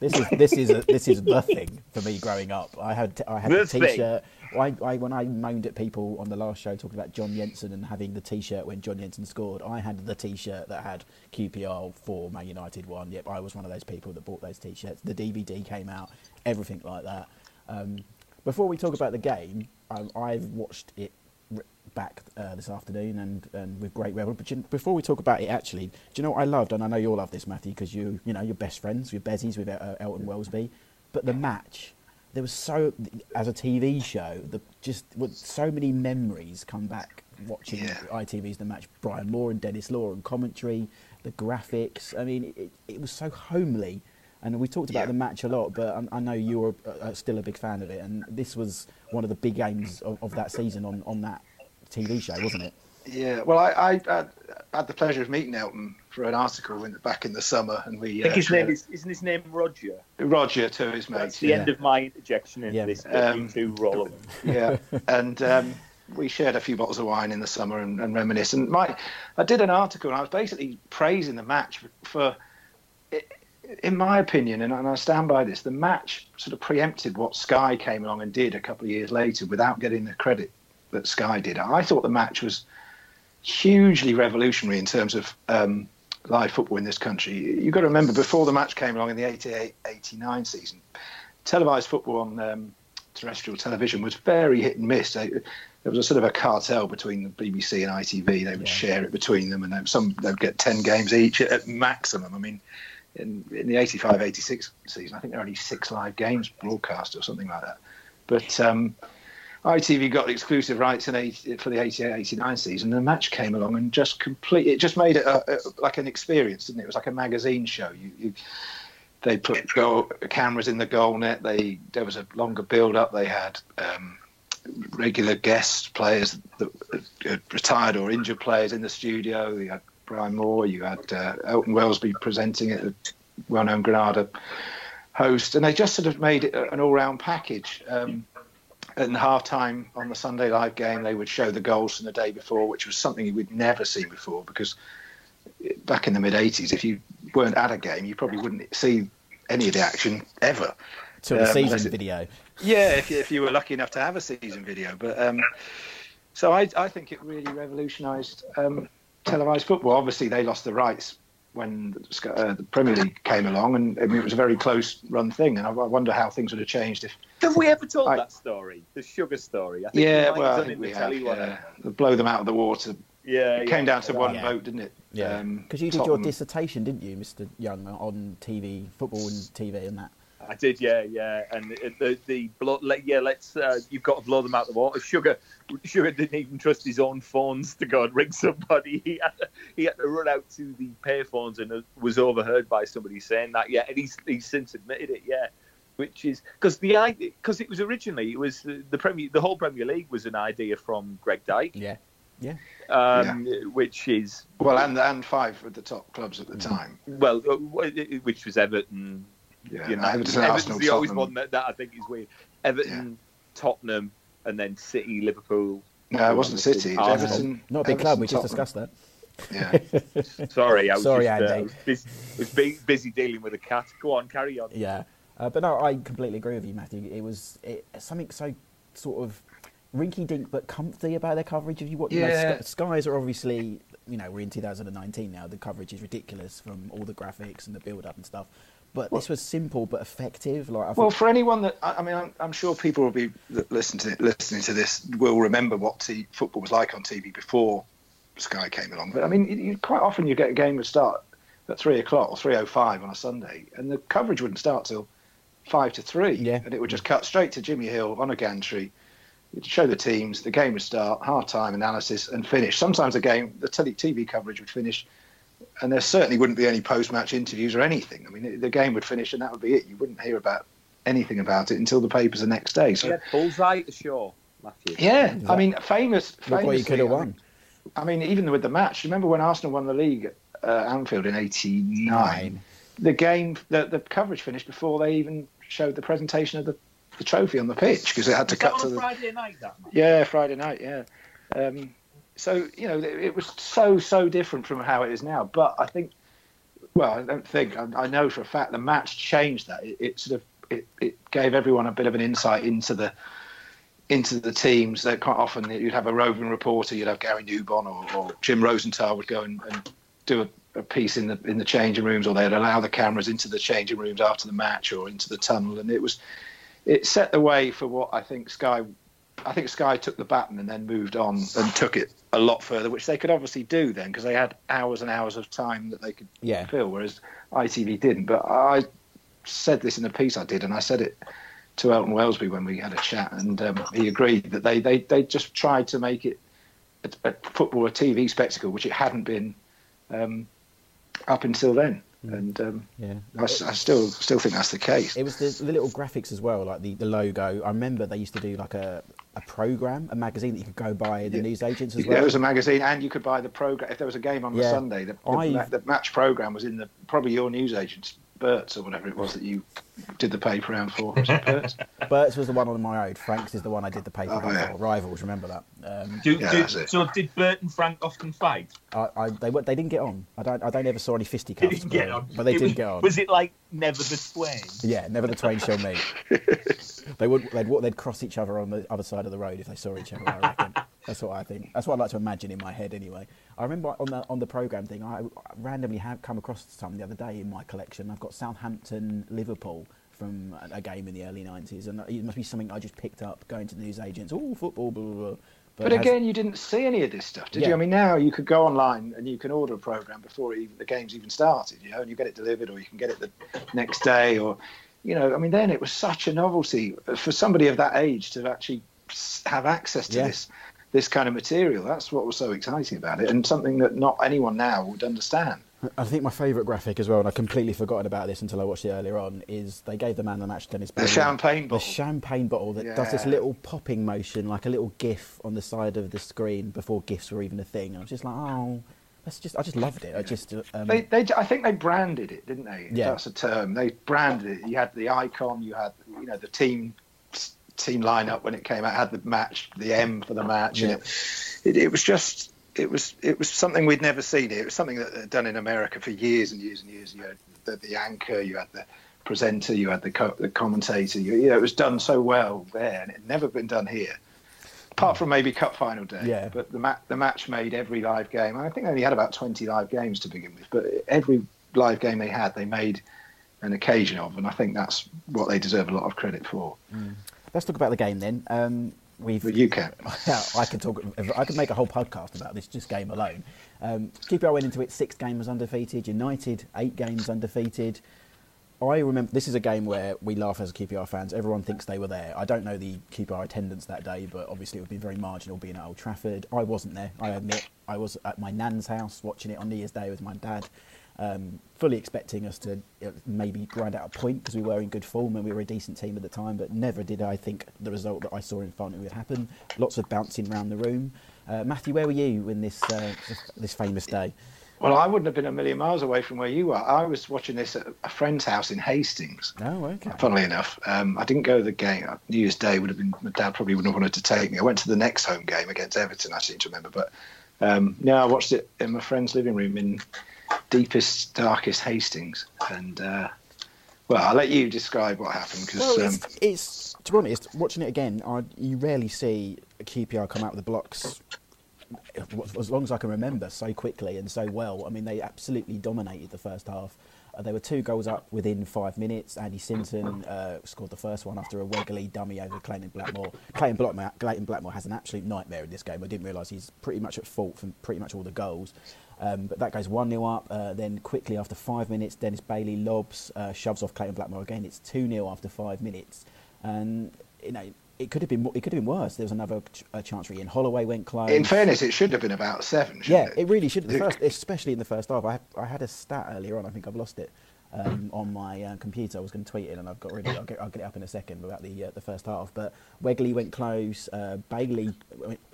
This is this is a, this is the thing for me growing up. I had t- I had the thing. t-shirt. I, I when I moaned at people on the last show talking about John Jensen and having the t-shirt when John Jensen scored, I had the t-shirt that had QPR for Man United one. Yep, I was one of those people that bought those t-shirts. The DVD came out, everything like that. Um, before we talk about the game, um, I've watched it back uh, this afternoon and, and with great revel. But before we talk about it, actually, do you know what I loved? And I know you'll love this, Matthew, because you you know you're best friends with Bezzies with uh, Elton Welsby. But the match, there was so as a TV show, the just with so many memories come back watching Yeah. ITV's the match. Brian Law and Denis Law and commentary, the graphics. I mean, it, it was so homely. And we talked about Yeah. the match a lot, but I, I know you're uh, uh, still a big fan of it. And this was one of the big games of, of that season on, on that TV show, wasn't it? yeah. Well, I, I, I had the pleasure of meeting Elton for an article in, back in the summer, and we. I think uh, his name is isn't his name Roger. Roger to his mate. That's mates. the end of my interjection into Yeah. this. Um, you roll yeah, and um, we shared a few bottles of wine in the summer and, and reminisced. And my, I did an article, and I was basically praising the match for, in my opinion, and I stand by this. The match sort of preempted what Sky came along and did a couple of years later, without getting the credit that Sky did. I thought the match was hugely revolutionary in terms of um, live football in this country. You've got to remember, before the match came along in the 88 89 season, televised football on um, terrestrial television was very hit and miss. They, there was a sort of a cartel between the BBC and ITV. They would Yeah. share it between them, and then some they'd get 10 games each at maximum. I mean, in, in the 85 86 season, I think there were only six live games broadcast or something like that. But um, ITV got exclusive rights in 80, for the 88-89 season. And the match came along and just complete. It just made it a, a, like an experience, didn't it? It was like a magazine show. You, you they put goal, cameras in the goal net. They there was a longer build up. They had um, regular guest players that had retired or injured players in the studio. You had Brian Moore. You had uh, Elton Welsby presenting it, the well-known Granada host, and they just sort of made it an all-round package. Um, at half time on the Sunday live game, they would show the goals from the day before, which was something we'd never seen before because back in the mid 80s, if you weren't at a game, you probably wouldn't see any of the action ever. To the Um, season it- video. Yeah, if you, if you were lucky enough to have a season video. But um, so I, I think it really revolutionised um, televised football. Obviously, they lost the rights when the uh, the Premier League came along, and I mean, it was a very close run thing. And I, I wonder how things would have changed if. Have we ever told I- that story? The sugar story? I think Yeah, we might well, I think it we have. Telly. Yeah. Blow them out of the water. Yeah, It came down to one Yeah. vote, didn't it? Yeah, Um, because you did your dissertation, didn't you, Mr. Young, on TV, football and TV, and that. I did, yeah, yeah. And the the, the blow, let, yeah, let's. Uh, you've got to blow them out the water. Sugar, Sugar didn't even trust his own phones to go and ring somebody. He had to, he had to run out to the payphones and was overheard by somebody saying that. Yeah, and he's he's since admitted it. Yeah, which is because the idea because it was originally it was the, the Premier the whole Premier League was an idea from Greg Dyke. Yeah, yeah. Um, Which is Well, and and five of the top clubs at the time. well, uh, which was Everton. Yeah, you know, Everton, Everton's Arsenal, the always Tottenham. one that, that I think is weird. Everton, Tottenham, and then City, Liverpool. No, it wasn't City. It was Arsenal. Everton. Not a big club. We just Everton, discussed that. Tottenham. Yeah. Sorry, I was Sorry, just, uh, was busy, was bu- busy dealing with a cat. Go on, carry on. Yeah, uh, but no, I completely agree with you, Matthew. It was it, something so sort of rinky-dink but comfy about their coverage. If you watch, you know, Yeah. Sk- Skies are obviously, you know, we're in 2019 now. The coverage is ridiculous from all the graphics and the build-up and stuff. But this was simple but effective. Like I Well, for anyone that I mean, I'm, I'm sure people will be that listen to listening to this will remember what t- football was like on TV before Sky came along. But I mean, you, quite often you get a game would start at three o'clock or three o five on a Sunday, and the coverage wouldn't start till five to three. Yeah. and it would just cut straight to Jimmy Hill on a gantry. It'd show the teams, the game would start, half time analysis, and finish. Sometimes the game, the tele- TV coverage would finish and there certainly wouldn't be any post-match interviews or anything. I mean, the game would finish and that would be it. You wouldn't hear about anything about it until the papers the next day. So, He had bullseye at the show, Matthew. yeah, I mean, famous. look what you could have won. I mean, even with the match, remember when Arsenal won the league at uh, Anfield in '89? The game, the, the coverage finished before they even showed the presentation of the, the trophy on the pitch because it had to Was that cut to the Friday night, that match? yeah, Friday night, yeah. Um, so you know, it, was so so different from how it is now. But I think, well, I don't think I, I know for a fact the match changed that. It, it sort of it, it gave everyone a bit of an insight into the into the teams. That quite often you'd have a roving reporter, you'd have Gary Newbon or, or Jim Rosenthal would go and, and do a, a piece in the in the changing rooms, or they'd allow the cameras into the changing rooms after the match or into the tunnel, and it was it set the way for what I think Sky. I think Sky took the baton and then moved on and took it a lot further, which they could obviously do then because they had hours and hours of time that they could Yeah. fill, whereas ITV didn't. But I said this in a piece I did, and I said it to Elton Welsby when we had a chat, and um, he agreed that they, they, they just tried to make it a, a football a TV spectacle, which it hadn't been um, up until then. And um, Yeah. I, I still still think that's the case. It was the, the little graphics as well, like the, the logo. I remember they used to do like a, a program, a magazine that you could go buy in the newsagents as well. There was a magazine, and you could buy the program if there was a game on the Yeah. Sunday. The, the, the match program was in the probably your newsagent's Bert's or whatever it was that you did the paper round for. Was it Bert's? Bert's was the one on my own. Frank's is the one I did the paper Oh, round yeah. for. Rivals, remember that? Um, Do, Yeah, do- that's it. so did Bert and Frank often fight? I, I, they they didn't get on. I don't I don't ever saw any They fisticuffs, didn't get but, on. but they It did was, get on. Was it like never the twain? Yeah, never the twain shall meet. they would they'd they'd cross each other on the other side of the road if they saw each other. I reckon. That's what I think. That's what I like to imagine in my head anyway. I remember on the on the program thing, I randomly have come across some the other day in my collection. I've got Southampton Liverpool from a, game in the early '90s, and it must be something I just picked up going to the newsagents. Oh, football, blah blah. blah. But it has- again, you didn't see any of this stuff, did Yeah. you? I mean, now you could go online and you can order a program before even, the game's even started, you know, and you get it delivered, or you can get it the next day, or you know, I mean, then it was such a novelty for somebody of that age to actually have access to Yeah. this this kind of material. That's what was so exciting about it, and something that not anyone now would understand. I think my favourite graphic as well, and I completely forgotten about this until I watched it earlier on, is they gave the man the match tennis The ball. champagne The champagne bottle that does this little popping motion, like a little GIF on the side of the screen before GIFs were even a thing. I was just like, oh, that's just, I just loved it. I just, uh, um, They, they, I think they branded it, didn't they? Yeah. That's a term. They branded it. You had the icon. You had, you know, the team team lineup when it came out. Had the match, the M for the match, Yeah. and it, it, it was just, it was, it was something we'd never seen. It was something that they'd done in America for years and years and years. You had the, the anchor, you had the presenter, you had the co- the commentator. You, you know, it was done so well there, and it had never been done here. Apart from maybe Cup final day, Yeah. but the, ma- the match made every live game. I think they only had about 20 live games to begin with, but every live game they had, they made an occasion of, and I think that's what they deserve a lot of credit for. let's talk about the game then. Um, we've, But you can. Yeah, I could talk. I could make a whole podcast about this just game alone. Um, QPR went into it six games undefeated. United eight games undefeated. I remember this is a game where we laugh as QPR fans. Everyone thinks they were there. I don't know the QPR attendance that day, but obviously it would be very marginal being at Old Trafford. I wasn't there. I admit. I was at my nan's house watching it on New Year's Day with my dad, um, fully expecting us to uh, maybe grind out a point because we were in good form and we were a decent team at the time. But never did I think the result that I saw in front of me would happen. Lots of bouncing around the room. Uh, Matthew, where were you in this uh, this famous day? Well, I wouldn't have been a million miles away from where you are. I was watching this at a friend's house in Hastings. Oh, okay. Funnily enough, um, I didn't go to the game. New Year's Day would have been. My dad probably wouldn't have wanted to take me. I went to the next home game against Everton. I seem to remember, but um, yeah, I watched it in my friend's living room in deepest, darkest Hastings. And uh, well, I'll let you describe what happened because Well, um, it's, it's to be honest, watching it again, I, you rarely see a QPR come out with the blocks as long as I can remember so quickly and so well. I mean, they absolutely dominated the first half. Uh, they were two goals up within five minutes. Andy Sinton uh, scored the first one after a wiggly dummy over Clayton Blackmore. Clayton Blackmore, Clayton Blackmore has an absolute nightmare in this game. I didn't realise he's pretty much at fault for pretty much all the goals. Um, but that goes 1 0 up. Uh, then quickly after five minutes, Dennis Bailey lobs, uh, shoves off Clayton Blackmore again. It's 2 0 after five minutes. And, you know, it could have been it could have been worse. There was another ch- chance where Ian Holloway went close. in fairness, it should have been about seven. yeah, shouldn't it really should. The It- first, especially in the first half, I had, I had a stat earlier on. I think I've lost it um, on my uh, computer. I was going to tweet it, and I've got rid of it. I'll get, I'll get it up in a second about the uh, the first half. But Wegerle went close. Uh, Bailey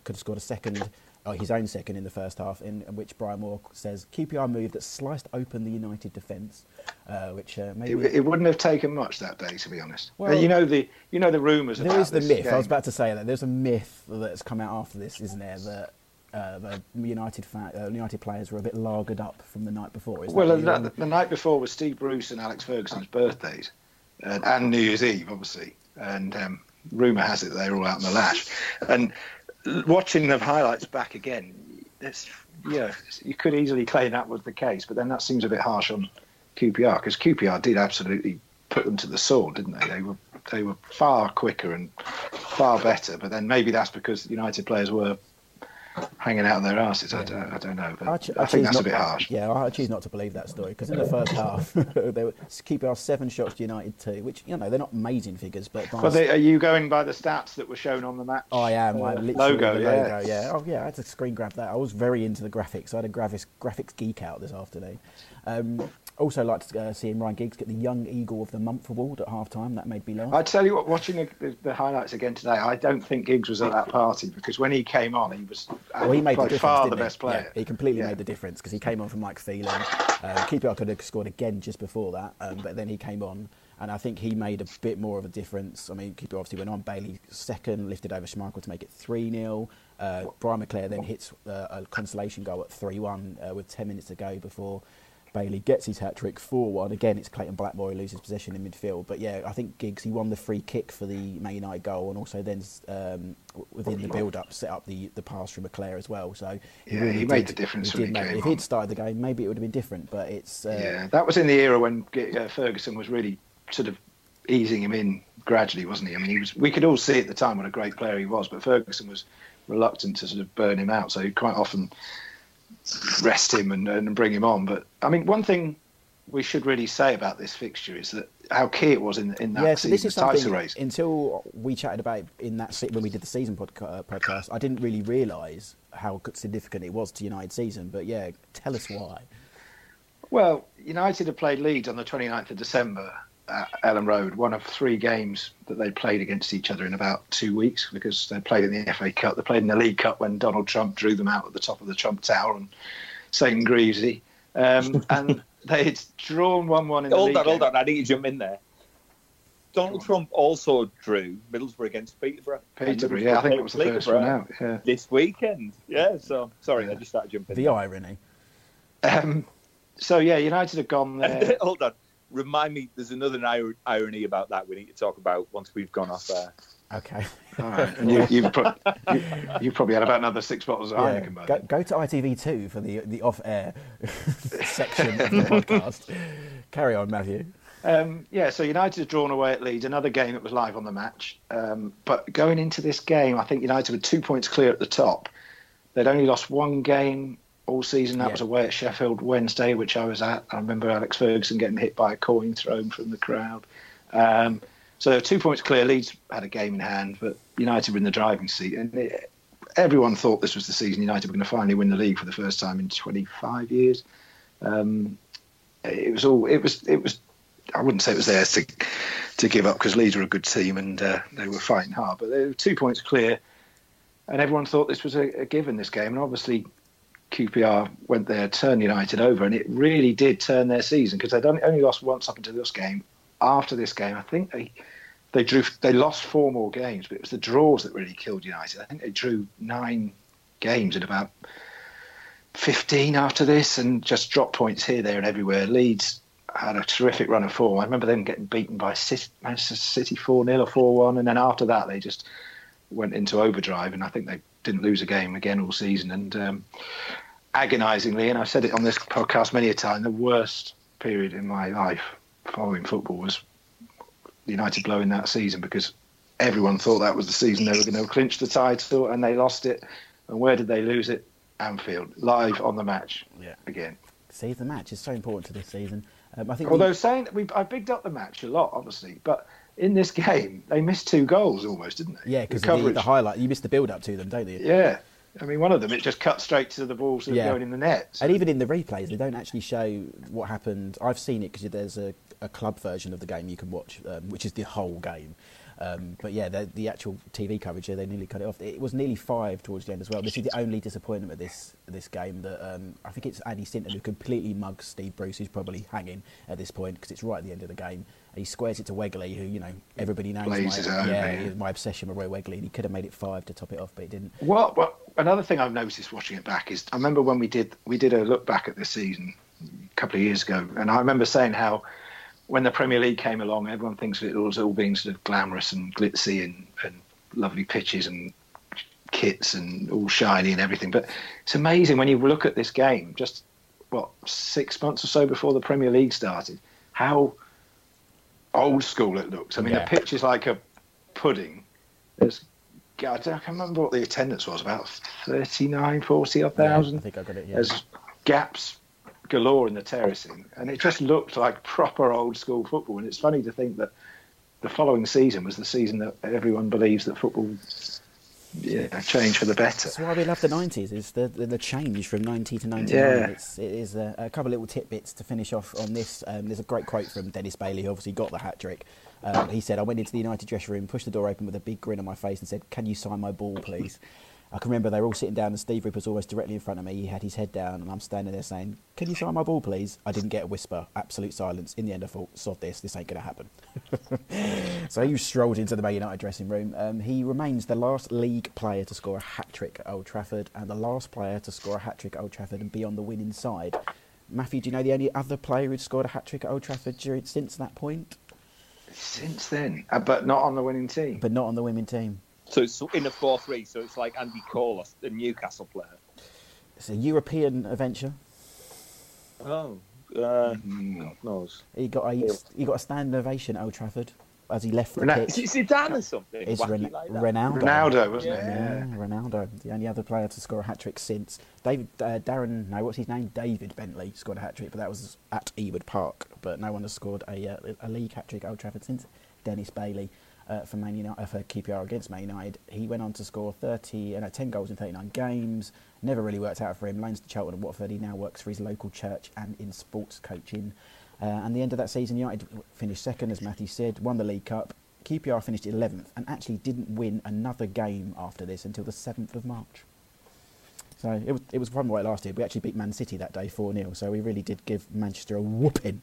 could have scored a second. Oh, his own second in the first half, in, which Brian Moore says QPR move that sliced open the United defence, uh, which uh, It, maybe it wouldn't have taken much that day, to be honest. Well, Uh, you know the you know the rumours. There is the myth. I was about to say that there's a myth that's come out after this, isn't there? That uh, the United fa- uh, United players were a bit lagered up from the night before. Well, the, the, the night before was Steve Bruce and Alex Ferguson's birthdays, and, and New Year's Eve, obviously. And um, rumour has it they were all out in the lash. And watching the highlights back again, it's, yeah, you could easily claim that was the case, but then that seems a bit harsh on QPR because QPR did absolutely put them to the sword, didn't they? They were they were far quicker and far better, but then maybe that's because United players were hanging out of their asses. I, don't, I don't know, but I, I, ch- I think that's a bit harsh. Yeah, I choose not to believe that story because in the first half, they were keeping our seven shots to United two, which you know they're not amazing figures, but Well, they, are you going by the stats that were shown on the match? I am. I uh, literally logo, yeah. logo, yeah. Oh, yeah. I had to screen grab that. I was very into the graphics. I had a graphics graphics geek out this afternoon. Um, also, like to uh, seeing Ryan Giggs get the Young Eagle of the Month award at half time. That made me laugh. I tell you what, watching the, the, the highlights again today, I don't think Giggs was at that party because when he came on, he was Well, he made by the difference, far the he? best player. Yeah, he completely Yeah. made the difference because he came on from Mike Phelan. Uh, QPR could have scored again just before that, um, but then he came on, and I think he made a bit more of a difference. I mean, QPR obviously went on. Bailey second, lifted over Schmeichel to make it 3 0. Uh, Brian McClair then hits uh, a consolation goal at 3 1 uh, with 10 minutes to go before. Bailey gets his hat trick 4 1. Again, it's Clayton Blackmore who loses possession in midfield. But yeah, I think Giggs, he won the free kick for the Man United goal and also then um, within the build up set up the, the pass from McClair as well. So Yeah, he made the difference he when he make- came If he'd started the game, maybe it would have been different. But it's. Uh, yeah, that was in the era when uh, Ferguson was really sort of easing him in gradually, wasn't he? I mean, he was. We could all see at the time what a great player he was, but Ferguson was reluctant to sort of burn him out, so quite often rest him and, and bring him on. But I mean, one thing we should really say about this fixture is that how key it was in in that yeah, so this is the title race. until we chatted about it in that se- when we did the season podca- uh, podcast. I didn't really realise how significant it was to United season. But yeah, tell us why. Well, United had played Leeds on the 29th of December Elland Road, one of three games that they played against each other in about two weeks because they played in the FA Cup. They played in the League Cup when Donald Trump drew them out at the top of the Trump Tower and St. Greavesy. Um, and they had drawn 1 1 in the Hold league on, hold on. I need to jump in there. Donald Trump also drew Middlesbrough against Peterborough. Peterborough, yeah, I think it was the first Peterborough one out. Yeah. This weekend. Yeah, so sorry, I just started jumping. The irony. Um, so, yeah, United had gone there. Hold on. Remind me, there's another irony about that we need to talk about once we've gone off air. Okay. All right. And you, you've, pro- you, you probably had about another six bottles of Yeah, Heineken go, go to ITV2 for the the off air section of the podcast. Carry on, Matthew. Um, yeah, so United had drawn away at Leeds, another game that was live on the match. Um, but going into this game, I think United were two points clear at the top. They'd only lost one game all season. That Yeah. was away at Sheffield Wednesday, which I was at. I remember Alex Ferguson getting hit by a coin thrown from the crowd. Um, so there were two points clear. Leeds had a game in hand, but United were in the driving seat, and it, everyone thought this was the season United were going to finally win the league for the first time in 25 years. Um, it was all. It was. It was. I wouldn't say it was theirs to to give up because Leeds were a good team and uh, they were fighting hard, but they were two points clear, and everyone thought this was a, a given this game, and obviously. QPR went there, turned United over, and it really did turn their season because they'd only, lost once up until this game. After this game, I think they they drew they lost four more games, but it was the draws that really killed United. I think they drew nine games in about fifteen after this, and just dropped points here, there, and everywhere. Leeds had a terrific run of form. I remember them getting beaten by Manchester City four 0 or four one, and then after that they just went into overdrive, and I think they didn't lose a game again all season. And um, agonisingly, and I've said it on this podcast many a time, the worst period in my life following football was the United blowing that season because everyone thought that was the season they were going to clinch the title, and they lost it. And where did they lose it? Anfield, live on the match Yeah. again. See, the match is so important to this season. Um, I think. Although the- saying we, I bigged up the match a lot, obviously, but in this game they missed two goals almost, didn't they? yeah, because The of the highlight, you missed the build up to them, don't you? Yeah, I mean, one of them it just cut straight to the balls that Yeah. going in the net. And even in the replays, they don't actually show what happened. I've seen it because there's a, a club version of the game you can watch, um, which is the whole game. Um, but yeah, the, the actual TV coverage, they nearly cut it off. It was nearly five towards the end as well. This is the only disappointment with this this game that um, I think it's Andy Sinton who completely mugs Steve Bruce, who's probably hanging at this point because it's right at the end of the game. He squares it to Wegerle, who you know everybody knows Blazes my, yeah, my obsession with Roy Wegerle, and he could have made it five to top it off, but he didn't. What, what another thing I've noticed watching it back is I remember when we did we did a look back at this season a couple of years ago, and I remember saying how when the Premier League came along, everyone thinks it was all being sort of glamorous and glitzy and, and lovely pitches and kits and all shiny and everything. But it's amazing when you look at this game, just what six months or so before the Premier League started, how old school it looks. I mean, Yeah. the pitch is like a pudding. There's God, I can't remember what the attendance was, about 39, 40 odd Yeah, thousand. I think I got it. Yeah. There's gaps galore in the terracing, and it just looked like proper old school football. And it's funny to think that the following season was the season that everyone believes that football yeah, changed for the better. That's why we love the 90s, is the, the, the change from 90 to 99. Yeah. It's, it is a, a couple of little tidbits to finish off on this. Um, there's a great quote from Dennis Bailey, who obviously got the hat trick. Um, he said, I went into the United dressing room, pushed the door open with a big grin on my face and said, Can you sign my ball, please? I can remember they were all sitting down and Steve Ripper's almost directly in front of me. He had his head down and I'm standing there saying, Can you sign my ball, please? I didn't get a whisper. Absolute silence. In the end, I thought, Sod this, this ain't going to happen. So he strolled into the Man United dressing room. Um, he remains the last league player to score a hat trick at Old Trafford and the last player to score a hat trick at Old Trafford and be on the winning side. Matthew, do you know the only other player who'd scored a hat trick at Old Trafford during, since that point, Since then, uh, but not on the winning team. but not on the women team? So it's in a 4 3, so it's like Andy Cole, a Newcastle player. It's a European adventure. Oh, uh, God knows. He got a he got a standing ovation at Old Trafford as he left the Rena- Is pitch. it Zidane or something? It's Wacky Ren- like? Ronaldo. Ronaldo, wasn't Yeah. it? Yeah, Ronaldo, the only other player to score a hat trick since David uh, Darren. No, what's his name? David Bentley scored a hat trick, but that was at Ewood Park. But no one has scored a, uh, a league hat trick at Old Trafford since Dennis Bailey uh, for Man United uh, for QPR against Man United. He went on to score 30, uh, no, 10 goals in 39 games. Never really worked out for him. Loans to Charlton and Watford. He now works for his local church and in sports coaching. Uh, and the end of that season, United finished second, as Matthew said, won the League Cup. QPR finished 11th and actually didn't win another game after this until the 7th of March. So it was, it was from what it lasted. We actually beat Man City that day 4 0, so we really did give Manchester a whooping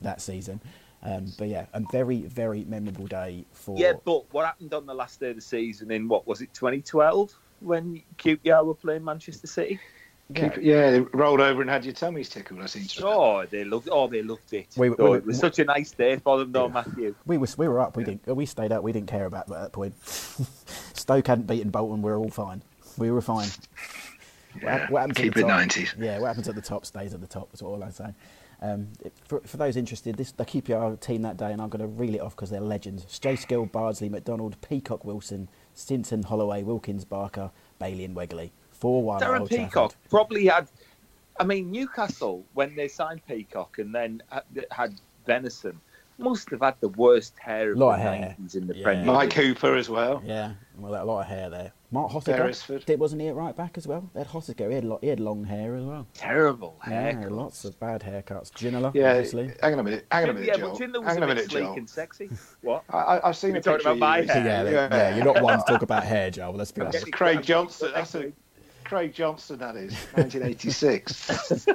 that season. Um, but yeah, a very, very memorable day for. Yeah, but what happened on the last day of the season in what was it, 2012, when QPR were playing Manchester City? Keep, yeah, they rolled over and had your tummies tickled. I seem to. remember. Oh, they loved. Oh, they loved it. We- we Oh, it was such a nice day for them, though, Matthew. We, was, we were up, we, didn't, we stayed up, we didn't care about that at that point. Stoke hadn't beaten Bolton, we were all fine. We were fine. What, what happens at keep the it top- 90s. Yeah, what happens at the top stays at the top. That's all I say. Um, it- for, for those interested, this the QPR team that day, and I'm going to reel it off because they're legends. Stejskal, Bardsley, McDonald, Peacock, Wilson, Sinton, Holloway, Wilkins, Barker, Bailey, and Wegerle. Four one. Darren Peacock probably had I mean, Newcastle when they signed Peacock and then had- had Venison must have had the worst hair of Lot the of hair. 90s in the Yeah. Premier Mike League. Cooper as well. Yeah, well, a lot of hair there. Mark Hottiger, did, wasn't he at right back as well? Ed Hottiger, he had, lo- he had long hair as well. Terrible hair. Yeah, lots of bad haircuts. Ginola, Yeah, obviously. hang on a minute. Hang on a minute, yeah, Joel. but Jinder was Hang on a a bit minute, sleek Joel. and sexy. What? I, I, I've seen We're a talking picture about my hair. Yeah, Yeah. yeah, you're not one to talk about hair, Joel. Let's be honest. Craig Johnston. That's a Craig Johnston. That is 1986.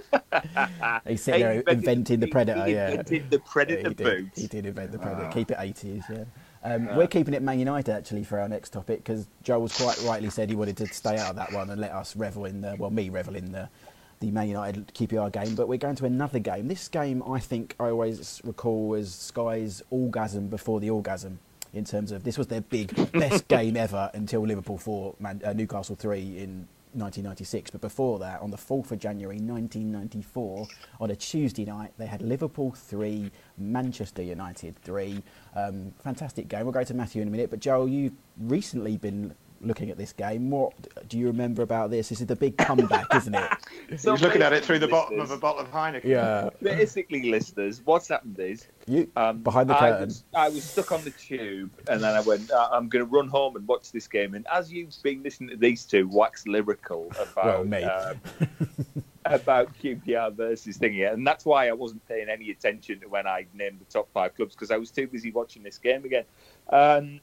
He's sitting there invented- inventing the he- Predator. he yeah, invented the Predator Yeah, he did. He did invent the. Predator. Keep it 80s. Yeah. Um, We're keeping it Man United actually for our next topic because Joel's quite rightly said he wanted to stay out of that one and let us revel in the well, me revel in the the Man United QPR game. But we're going to another game. This game I think I always recall as Sky's orgasm before the orgasm. In terms of this was their big best game ever until Liverpool four, Man, uh, Newcastle three in 1996. But before that, on the 4th of January 1994, on a Tuesday night, they had Liverpool 3, Manchester United 3. Um, fantastic game. We'll go to Matthew in a minute. But Joel, you've recently been looking at this game. What do you remember about this? This is the big comeback, isn't it? He was looking at it through the basically, bottom of a bottle of Heineken. Yeah. Basically, listeners, what's happened is You um, behind the I was, I was stuck on the tube, and then I went, uh, I'm going to run home and watch this game. And as you've been listening to these two wax lyrical about Well, me. um, about QPR versus thingy, and that's why I wasn't paying any attention to when I named the top five clubs because I was too busy watching this game again. Um,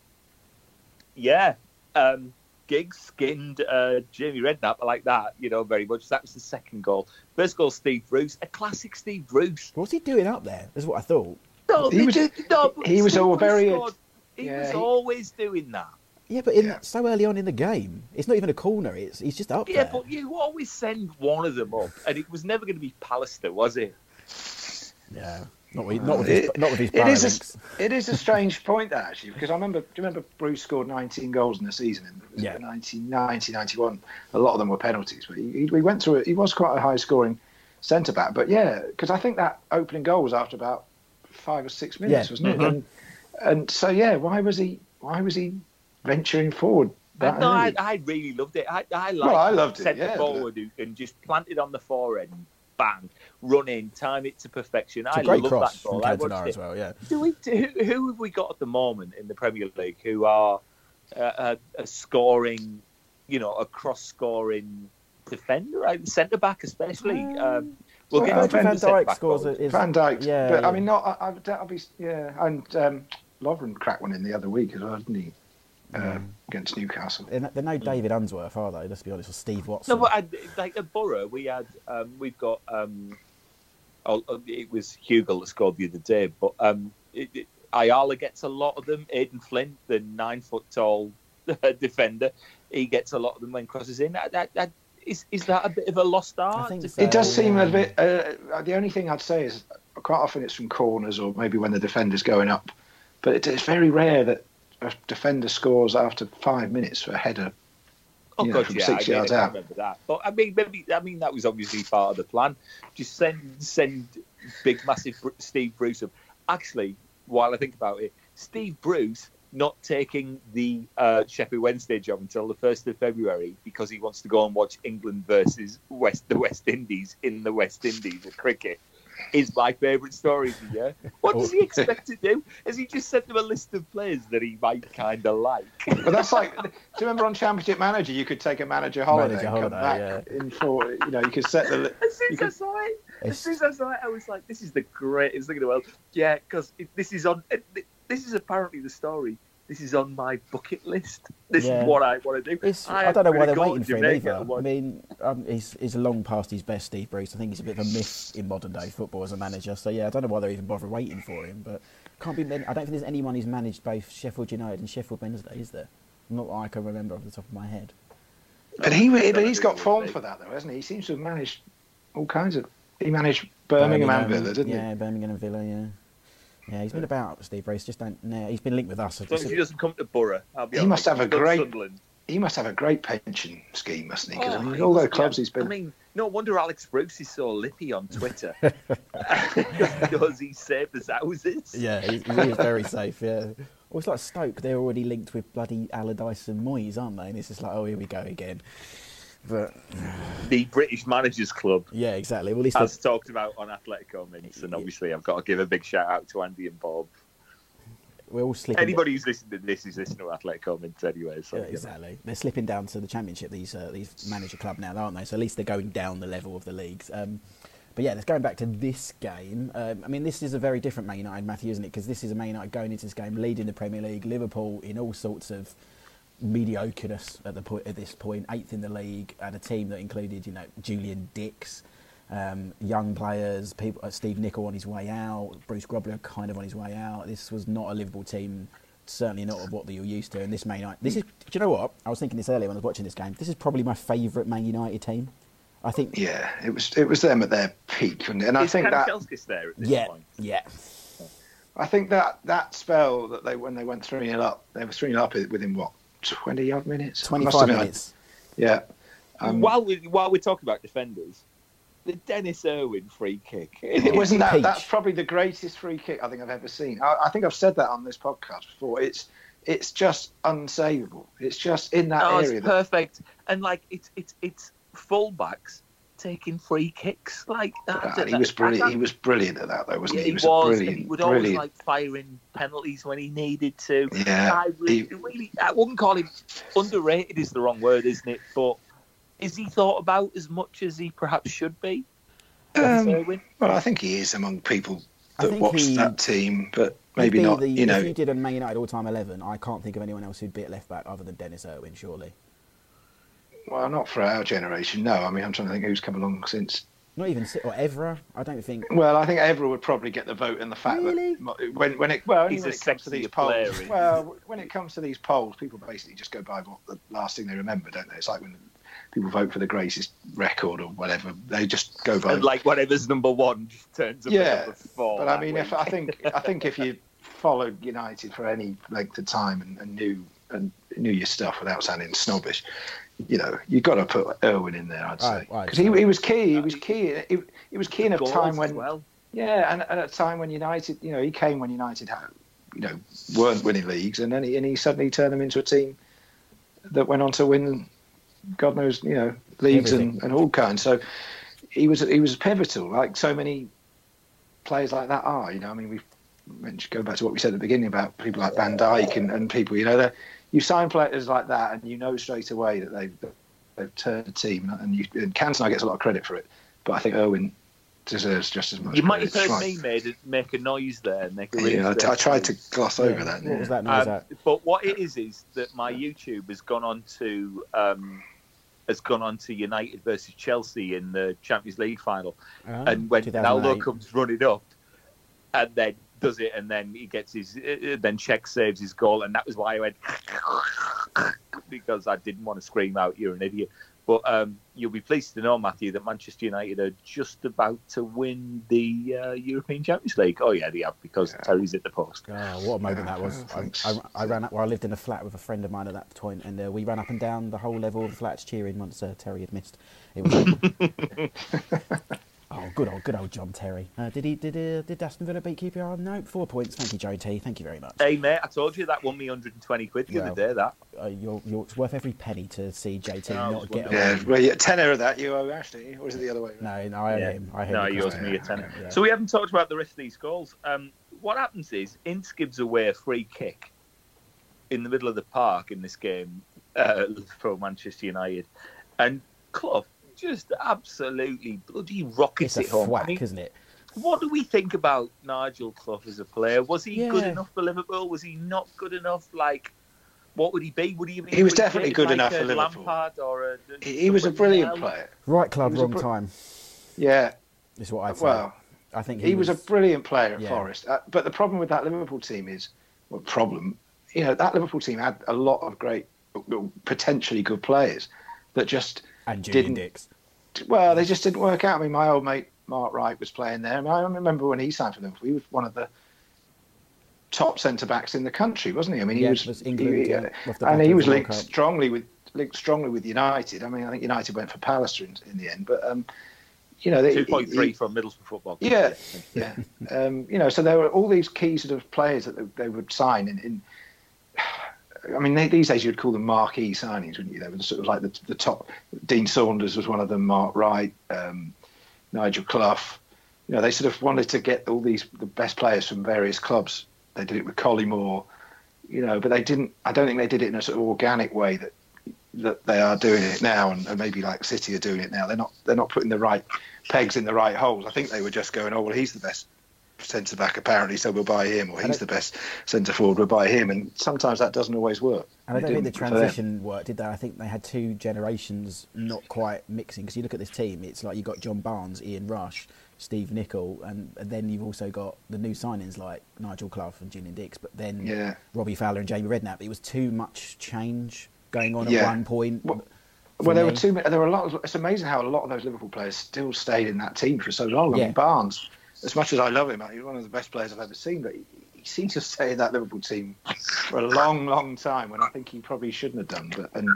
yeah, um, Giggs skinned uh, Jamie Redknapp I like that, you know, very much. That was the second goal. First goal, Steve Bruce, a classic Steve Bruce. What's he doing up there? That's what I thought. No, He was- did- no, he was all very- scored. He yeah, was he- always doing that. Yeah, but in, Yeah. so early on in the game, it's not even a corner. It's he's just up Yeah, there. but you always send one of them up, and it was never going to be Pallister, was it? Yeah, not with, not with his, It- not with his It is, a, it is a strange point that actually because I remember. Do you remember Bruce scored 19 goals in the season in was it Yeah. 1990, 91? A lot of them were penalties, but he, he, we went through it. He was quite a high scoring centre back, but yeah, because I think that opening goal was after about five or six minutes, Yeah. wasn't it? Mm-hmm. And, and so yeah, why was he? Why was he venturing forward? That no, I. I really loved it. I, I liked Well, I loved it, centre yeah, forward who can just plant it on the forehead, and bang, run in, time it to perfection. It's I a great love cross that from goal. I watched Cantona it. as well. Yeah, Do we, do, who have we got at the moment in the Premier League who are uh, a, a scoring, you know, a cross-scoring defender, right? centre back especially? Um, we'll well, get Virgil to Van the Van centre Dijk back scores. forward. a- Is, Van Dijk, Yeah, but yeah. I mean, not. I, I, that'll be yeah, and um, Lovren cracked one in the other week as well, didn't he? Uh, against Newcastle. They're, they're no David Unsworth, are they? Let's be honest. Or Steve Watson. No, but I, like at Borough, we had um, we've got um, oh, oh, it was Hugill that scored the other day, but um, it, it, Ayala gets a lot of them. Aden Flint, the nine foot tall defender, he gets a lot of them when crosses in. That, that, that, is, is that a bit of a lost art? so. It does seem yeah. a bit. Uh, the only thing I'd say is quite often it's from corners or maybe when the defender's going up, but it's very rare that a defender scores after five minutes for a header. Oh you know, from yeah, six I, yards I out. remember that. But I mean, maybe I mean that was obviously part of the plan. Just send send big, massive Steve Bruce up. Actually, while I think about it, Steve Bruce not taking the uh, Sheffield Wednesday job until the first of February because he wants to go and watch England versus West the West Indies in the West Indies at cricket. Is my favourite story of the year. What does he oh. expect to do? Has he just sent them a list of players that he might kind of like? But that's like, do you remember on Championship Manager you could take a manager holiday Manager and come holiday, back in for you know you could set the. li- As soon You as can- I saw it, as soon as I saw it, I was like, "This is the greatest thing in the world." Yeah, because this is on. This is apparently the story. This is on my bucket list. This Yeah. is what I want to do. It's, I I, don't know why they're waiting for him either. I mean, um, he's, he's long past his best, Steve Bruce. I think he's a bit of a myth in modern day football as a manager. So yeah, I don't know why they're even bothering waiting for him. But can't be. I don't think there's anyone who's managed both Sheffield United and Sheffield Wednesday, is there? Not that I can remember off the top of my head. But he but he's got form for that though, hasn't he? He seems to have managed all kinds of. He managed Birmingham, and Villa, didn't he? yeah, Birmingham and Villa. Yeah, yeah. He's been about Steve Bruce. Just don't. No, he's been linked with us. As long as he doesn't come to Borough, I'll be He honest. must have a great- Sunderland. he? He must have a great pension scheme, mustn't he? Because Oh, I mean, all those clubs yeah. he's been. I mean, no wonder Alex Bruce is so lippy on Twitter because he saved his houses. Yeah, he, he is very safe. Yeah. Well, it's like Stoke. They're already linked with bloody Allardyce and Moyes, aren't they? And it's just like, oh, here we go again. But The British Managers Club, yeah, exactly. Well, at least as they- talked about on Athletico Mince, and obviously I've got to give a big shout out to Andy and Bob. we're all slipping. Anybody who's listening to this is listening to Athletico Mince anyway. So Yeah, you know. exactly. They're slipping down to the championship. These uh, these manager club now, aren't they? So at least they're going down the level of the leagues. Um, but yeah, let's going back to this game. Um, I mean, this is a very different Man United, Matthew, isn't it? Because this is a Man United going into this game leading the Premier League. Liverpool in all sorts of mediocreness at the point at this point, eighth in the league, and a team that included you know Julian Dicks. Um, young players, people, uh, Steve Nicol on his way out, Bruce Grobbelaar kind of on his way out. This was not a livable team, certainly not of what you're used to. And this Man United, this is, do you know what? I was thinking this earlier when I was watching this game. This is probably my favourite Man United team. I think, Yeah, it was it was them at their peak, wasn't it? and I Is think that Kanchelskis there at this yeah, point? yeah, I think that that spell that they when they went three 0 up, they were three 0 up within what twenty odd minutes. Must have 25 been minutes. yeah. Um, while we while we're talking about defenders, the Denis Irwin free kick. It wasn't that. Peach. That's probably the greatest free kick I think I've ever seen. I, I think I've said that on this podcast before. It's it's just unsavable. It's just in that oh, area. it's that- perfect, and like it's it's it's fullbacks taking free kicks. Like that, Ah, don't he know. was brilliant. He was brilliant at that, though, wasn't Yeah, he? he was, was, a and brilliant, he would always like firing penalties when he needed to. Yeah, I really, he- really, I wouldn't call him underrated. Is the wrong word, isn't it? But is he thought about as much as he perhaps should be? Dennis Um, well, I think he is among people that think watch he- that team, but maybe not. the- you know, if you did a Man United all-time eleven, I can't think of anyone else who'd be at left back other than Denis Irwin. Surely, well, not for our generation. No, I mean, I'm trying to think who's come along since. not even Si- or Evra. I don't think. Well, I think Evra would probably get the vote, and the fact Really? that when when it well, He's when a it comes to these polls, player, isn't well, when it comes to these polls, people basically just go by what the last thing they remember, don't they? It's like when people vote for the greatest record or whatever, they just go by. And like whatever's number one just turns up Yeah, number four. but I mean, week. if I think I think if you followed United for any length of time and, and knew and knew your stuff without sounding snobbish, you know, you've got to put Irwin in there. I'd Right, say right, because he, so- he was key. He was key. He, he was key in a time when well. yeah, and, and at a time when United, you know, he came when United had, you know, weren't winning leagues, and then he, and he suddenly turned them into a team that went on to win, God knows, you know, leagues and, Everything. and all kinds. So he was he was pivotal, like so many players like that are. You know, I mean, we mentioned go back to what we said at the beginning about people like Van Dijk and, and people. You know, that you sign players like that, and you know straight away that they've they've turned a team. And, you, and Cantona gets a lot of credit for it, but I think Owen deserves just as much. You might have heard It's me made, make a noise there. Make a fine. really Yeah, I, I tried to noise. gloss over Yeah, that. What yeah. was that noise? Um, at? but what it is is that my YouTube has gone on to um, has gone on to United versus Chelsea in the Champions League final, Ah, and when 2008. Ronaldo comes running up, and then does it, and then he gets his, uh, then Cech saves his goal, and that was why I went because I didn't want to scream out, "You're an idiot." But um, you'll be pleased to know, Matthew, that Manchester United are just about to win the uh, European Champions League. Oh yeah, they have because Terry's at the post. Oh, what a moment that was! I. I, I ran up. Well, I lived in a flat with a friend of mine at that point, and uh, we ran up and down the whole level of the flats cheering once uh, Terry had missed. It was. oh, good old, good old John Terry. Uh, did he? Did uh, did Aston Villa beat QPR? No, four points. Thank you, Joe T. Thank you very much. Hey mate, I told you that won me 120 quid the Well, other day. That Uh, you're, you're, it's worth every penny to see JT No, not get wonderful. away. Yeah, well, yeah, tenner of that you owe Ashley, or is it the other way? No, no, I owe Yeah. him. I owe no, him he owes me a tenner. okay, yeah. So we haven't talked about the rest of these goals. Um, what happens is Ince gives away a free kick in the middle of the park in this game uh, for Manchester United, and Clough just absolutely bloody rockets It's a it home. I mean, isn't it? what do we think about Nigel Clough as a player? Was he good enough for Liverpool? Was he not good enough? Like, what would he be? Would he be? He was would be definitely like good enough a for Liverpool. Lampard or a, He, he was a brilliant player. Right club, He was a wrong br- time. Yeah, Is what I'd say. well, I think he, was, a brilliant player at Yeah. Forest. Uh, but the problem with that Liverpool team is, well, problem, you know, that Liverpool team had a lot of great, well, potentially good players that just and Julian didn't- Dicks. well, they just didn't work out. I mean, my old mate Mark Wright was playing there. I, mean, I remember when he signed for them. he was one of the top centre backs in the country, wasn't he? I mean, he Yeah, was, was England, he- uh, off and he was the World linked strongly with linked strongly with United. I mean, I think United went for Pallister in, in the end, but um, you know, two point three Two point he- three from Middlesbrough Football. Club. Yeah, yeah. Um, you know, so there were all these key sort of players that they, they would sign, and, and I mean, they, these days you'd call them marquee signings, wouldn't you? They were sort of like the, the top. Dean Saunders was one of them. Mark Wright, um, Nigel Clough. You know, they sort of wanted to get all these the best players from various clubs. They did it with Collymore, you know, but they didn't. I don't think they did it in a sort of organic way that that they are doing it now, and, and maybe like City are doing it now. They're not. They're not putting the right pegs in the right holes. I think they were just going, oh well, he's the best centre back apparently, so we'll buy him, or he's the best centre forward, we'll buy him. And sometimes that doesn't always work. And I don't think the didn't for them. transition worked, did they? I think they had two generations not quite mixing. Because you look at this team, it's like you've got John Barnes, Ian Rush, Steve Nicol, and, and then you've also got the new signings like Nigel Clough and Julian Dicks, but then Yeah. Robbie Fowler and Jamie Redknapp. It was too much change going on Yeah. at one point. Well- Well, there were me. two. There were a lot. Of, it's amazing how a lot of those Liverpool players still stayed in that team for so long. I mean, Barnes, as much as I love him, he's one of the best players I've ever seen. But he, he seemed to stay in that Liverpool team for a long, long time when I think he probably shouldn't have done. But and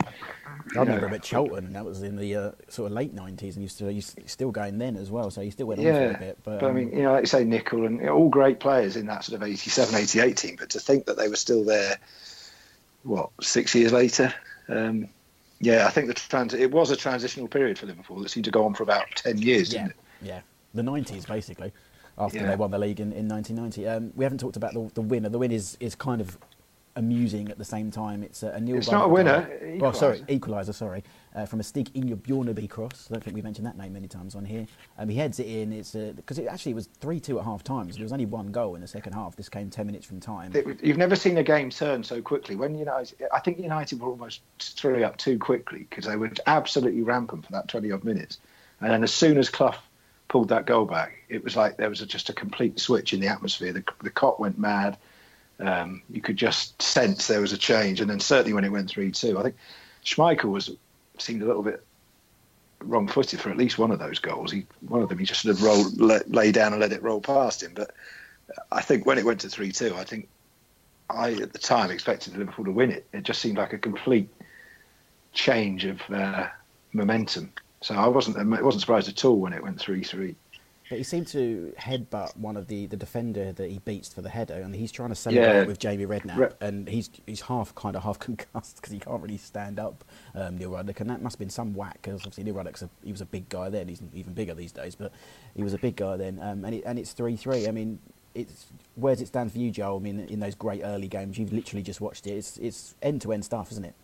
I remember know. him at Cheltenham, and that was in the uh, sort of late nineties, and he's still he's still going then as well. So he still went on for a bit. But, but I um, mean, you know, like you say, Nicol and you know, all great players in that sort of 87, 88 team. But to think that they were still there, what six years later. Um, yeah, I think the trans- it was a transitional period for Liverpool that seemed to go on for about ten years, yeah, didn't it? yeah, the nineties basically. After Yeah. they won the league in, in 1990, um, we haven't talked about the, the winner. The win is, is kind of amusing at the same time. It's a, a Neil It's not a winner. Oh, sorry, equaliser. Sorry, uh, from a Stig Bjornebye cross. I don't think we mentioned that name many times on here. Um, he heads it in. It's because it actually was three two at half time. So there was only one goal in the second half. This came ten minutes from time. It- you've never seen a game turn so quickly. When United, I think United were almost three up too quickly because they were absolutely rampant for that twenty odd minutes, and then as soon as Clough pulled that goal back, it was like there was a, just a complete switch in the atmosphere. The, the Kop went mad. Um, you could just sense there was a change, and then certainly when it went three two, I think Schmeichel was seemed a little bit wrong-footed for at least one of those goals. He one of them he just sort of rolled, let, lay down and let it roll past him. But I think when it went to three two, I think I at the time expected Liverpool to win it. It just seemed like a complete change of uh, momentum. So I wasn't I wasn't surprised at all when it went three three. But he seemed to headbutt one of the, the defender that he beats for the header, and he's trying to celebrate Yeah. with Jamie Redknapp, Re- and he's he's half kind of half concussed because he can't really stand up. Um, Neil Ruddock, and that must have been some whack because obviously Neil Ruddock's a, he was a big guy then. He's even bigger these days, but he was a big guy then. Um, and it, and it's three three. I mean, it's where's it stand for you, Joel? I mean, in those great early games, you've literally just watched it. It's it's end to end stuff, isn't it?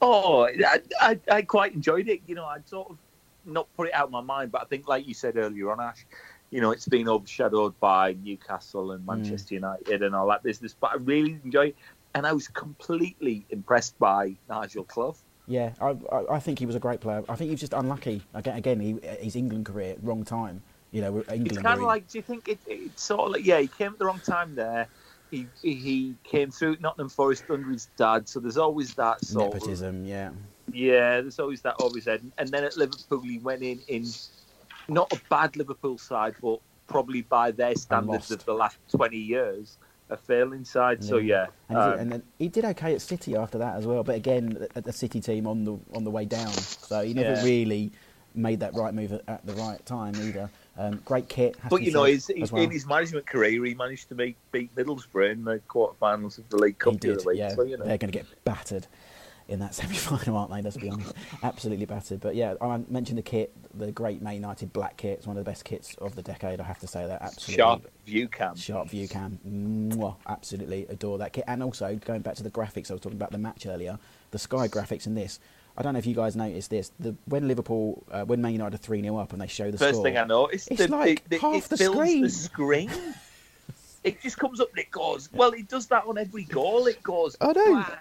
Oh, I, I, I quite enjoyed it. You know, I'd sort of not put it out of my mind, but I think, like you said earlier on, Ash, you know, it's been overshadowed by Newcastle and mm. Manchester United and all that business. But I really enjoyed it, and I was completely impressed by Nigel Clough. Yeah, I, I, I think he was a great player. I think he was just unlucky. Again, again he, his England career, wrong time. You know, England. It's kind of like, do you think it, it's sort of like, yeah, he came at the wrong time there. He he came through Nottingham Forest under his dad, so there's always that sort of nepotism. Yeah, Yeah, there's always that always said. And then at Liverpool, he went in in not a bad Liverpool side, but probably by their standards of the last 20 years, a failing side. So yeah, And, he did, um, and then he did okay at City after that as well. But again, at the City team on the on the way down, so he never Yeah. really made that right move at, at the right time either. Um, great kit, has but you know, his, his, well. in his management career, he managed to make beat Middlesbrough in the quarterfinals of the League Cup he the did. week. Yeah, So you know, they're going to get battered in that semi-final, aren't they? Let's be honest, absolutely battered. But yeah, I mentioned the kit, the great Man United black kit. It's one of the best kits of the decade. I have to say that. Absolutely sharp view cam. Sharp view cam. Mwah, absolutely adore that kit. And also, going back to the graphics, I was talking about the match earlier, the Sky graphics in this. I don't know if you guys noticed this. The, when Liverpool, uh, when Man United are 3 0 up and they show the First score. thing I noticed, It's the, like the, the, half it the fills screen. the screen. It just comes up and it goes. Well, it does that on every goal. It goes. I know. "Wow."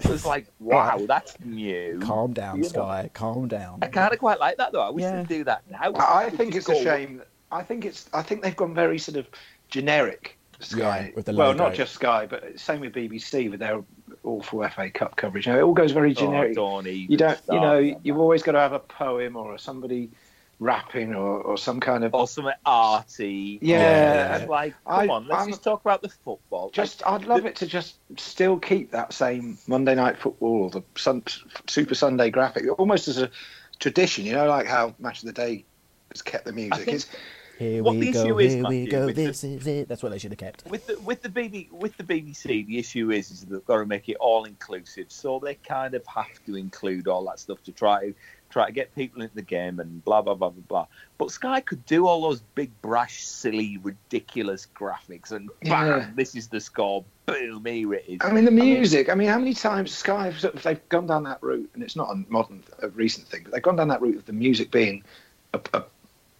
So it's like, wow, that's new. Calm down, You know. Sky. Calm down. I kind of quite like that though. I wish Yeah. they'd do that now. I I think just it's a shame. I think it's. I think they've gone very sort of generic. Sky, Yeah, with the well, not just Sky, but same with BBC with their awful FA Cup coverage. You know, it all goes very Oh, generic. don't even you don't. You know, on you've always got to have a poem or somebody rapping or, or some kind of. or something arty. Yeah, It's like, come I- on, let's I'm- just talk about the football. Just, I'd love it to just still keep that same Monday Night Football or the sun, Super Sunday graphic, almost as a tradition. You know, like how Match of the Day has kept the music. think- It's, Here What we the go, issue is, here we Matthew, go, with the- is it. That's what they should have kept. with the with the BB with the BBC, the issue is is they've got to make it all inclusive, so they kind of have to include all that stuff to try try to get people into the game and blah blah blah blah blah. But Sky could do all those big brash, silly, ridiculous graphics, and bam, Yeah. this is the score. Boom, here it is. I mean, the music. I mean, how many times Sky have sort of, they've gone down that route, and it's not a modern, a recent thing, but they've gone down that route of the music being a, a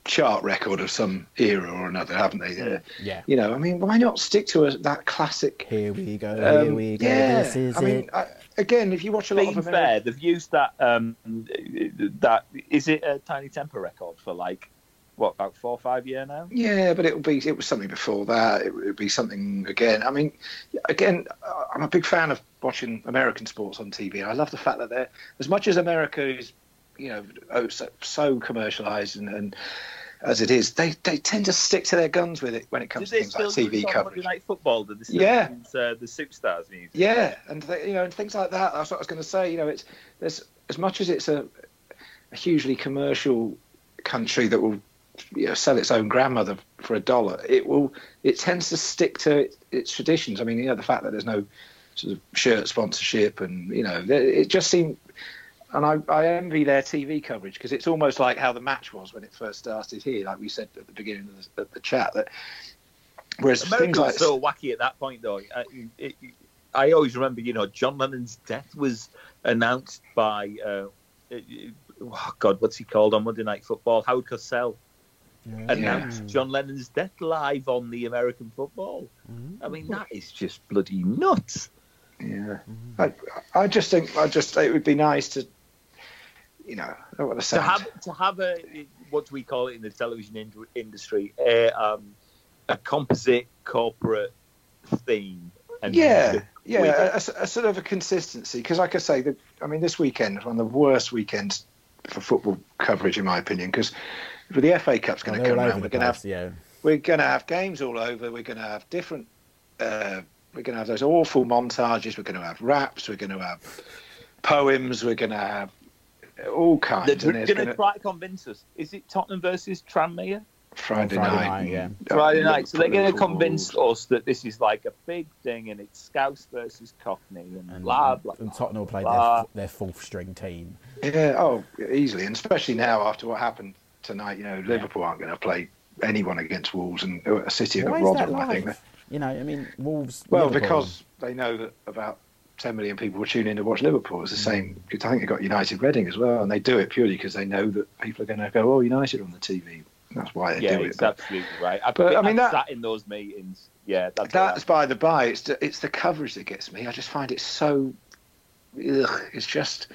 chart record of some era or another, haven't they? Uh, Yeah. You know, I mean, why not stick to a, that classic? Here we go, here um, we go, yeah, this is I mean, it. I, again, if you watch a lot Being of fair, American, they've used that um that is it a Tinie Tempah record for like what about four or five year now? Yeah, but it will be. It was something before that. It would be something again. I mean, again, I'm a big fan of watching American sports on TV. I love the fact that they're as much as America is, you know, oh, so, so commercialised and, and as it is, they they tend to stick to their guns with it when it Did comes to things like TV coverage. Monday Night Football? They Yeah. uh, the Superstars music? Yeah, and they, you know, and things like that. That's what I was going to say. You know, it's there's as much as it's a, a hugely commercial country that will you know, sell its own grandmother for a dollar. It will. It tends to stick to its, its traditions. I mean, you know, the fact that there's no sort of shirt sponsorship, and you know, it just seemed. And I, I envy their TV coverage because it's almost like how the match was when it first started here, like we said at the beginning of the, of the chat. That whereas America things like was so wacky at that point, though. I, it, I always remember, you know, John Lennon's death was announced by, uh, oh God, what's he called on Monday Night Football? Howard Cosell announced John Lennon's death live on the American football. I mean, that is just bloody nuts. Yeah, I, I just think I just it would be nice to, you know, I don't want to say To have to have a what do we call it in the television ind- industry a um, a composite corporate theme. And yeah, with yeah, a, a sort of a consistency because, like I say, the, I mean, this weekend was one of the worst weekends for football coverage, in my opinion, because the FA Cup's going to come all around. We're going to have yeah. we're going to have games all over. We're going to have different. Uh, we're going to have those awful montages. We're going to have raps. We're going to have poems. We're going to have all kinds. They're going to try to convince us. Is it Tottenham versus Tranmere? Friday, Friday night. night, yeah. Friday night. So they're going to convince us that this is like a big thing and it's Scouse versus Cockney and, And, blah, blah, and blah. Tottenham will play blah. their, their fourth string team. Yeah, oh, easily, and especially now after what happened tonight. You know, Liverpool aren't going to play anyone against Wolves, and uh, City have Why got is that robbed. I think. You know, I mean, Wolves. Well, Liverpool. because they know that about 10 million people will tune in to watch Liverpool. It's the mm. same. I think they've got United Reading as well, and they do it purely because they know that people are going to go, "Oh, United on the TV." That's why they Yeah, do it. it's absolutely right. I, But, I mean, that- sat in those meetings. Yeah, that's, that's by the by. It's the, it's the coverage that gets me. I just find it so. Ugh, it's just.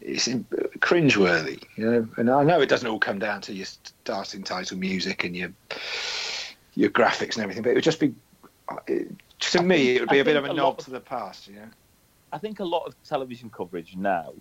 It's in- cringeworthy, you know. And I know it doesn't all come down to your starting title music and your your graphics and everything, but it would just be. Uh, it, to I me, think- it would be I a bit of a a nod of- to the past, you know. I think a lot of television coverage now,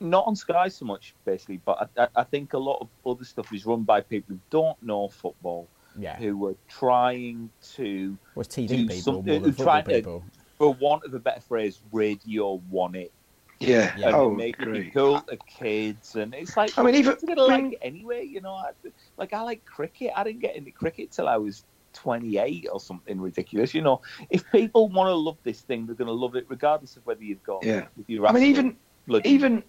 not on Sky so much, basically, but I, I- I think a lot of other stuff is run by people who don't know football, yeah, who are trying to, well, it's TV do people something- more than football trying to- for want of a better phrase, radio one it. Yeah. Yeah. and Oh, make it be cool to kids, and it's like I mean, even- what's it gonna I mean- like anyway. You know, I, like I like cricket. I didn't get into cricket till I was 28 or something ridiculous. You know, if people want to love this thing, they're going to love it regardless of whether you've got. Yeah. if you're I mean, even bloody- even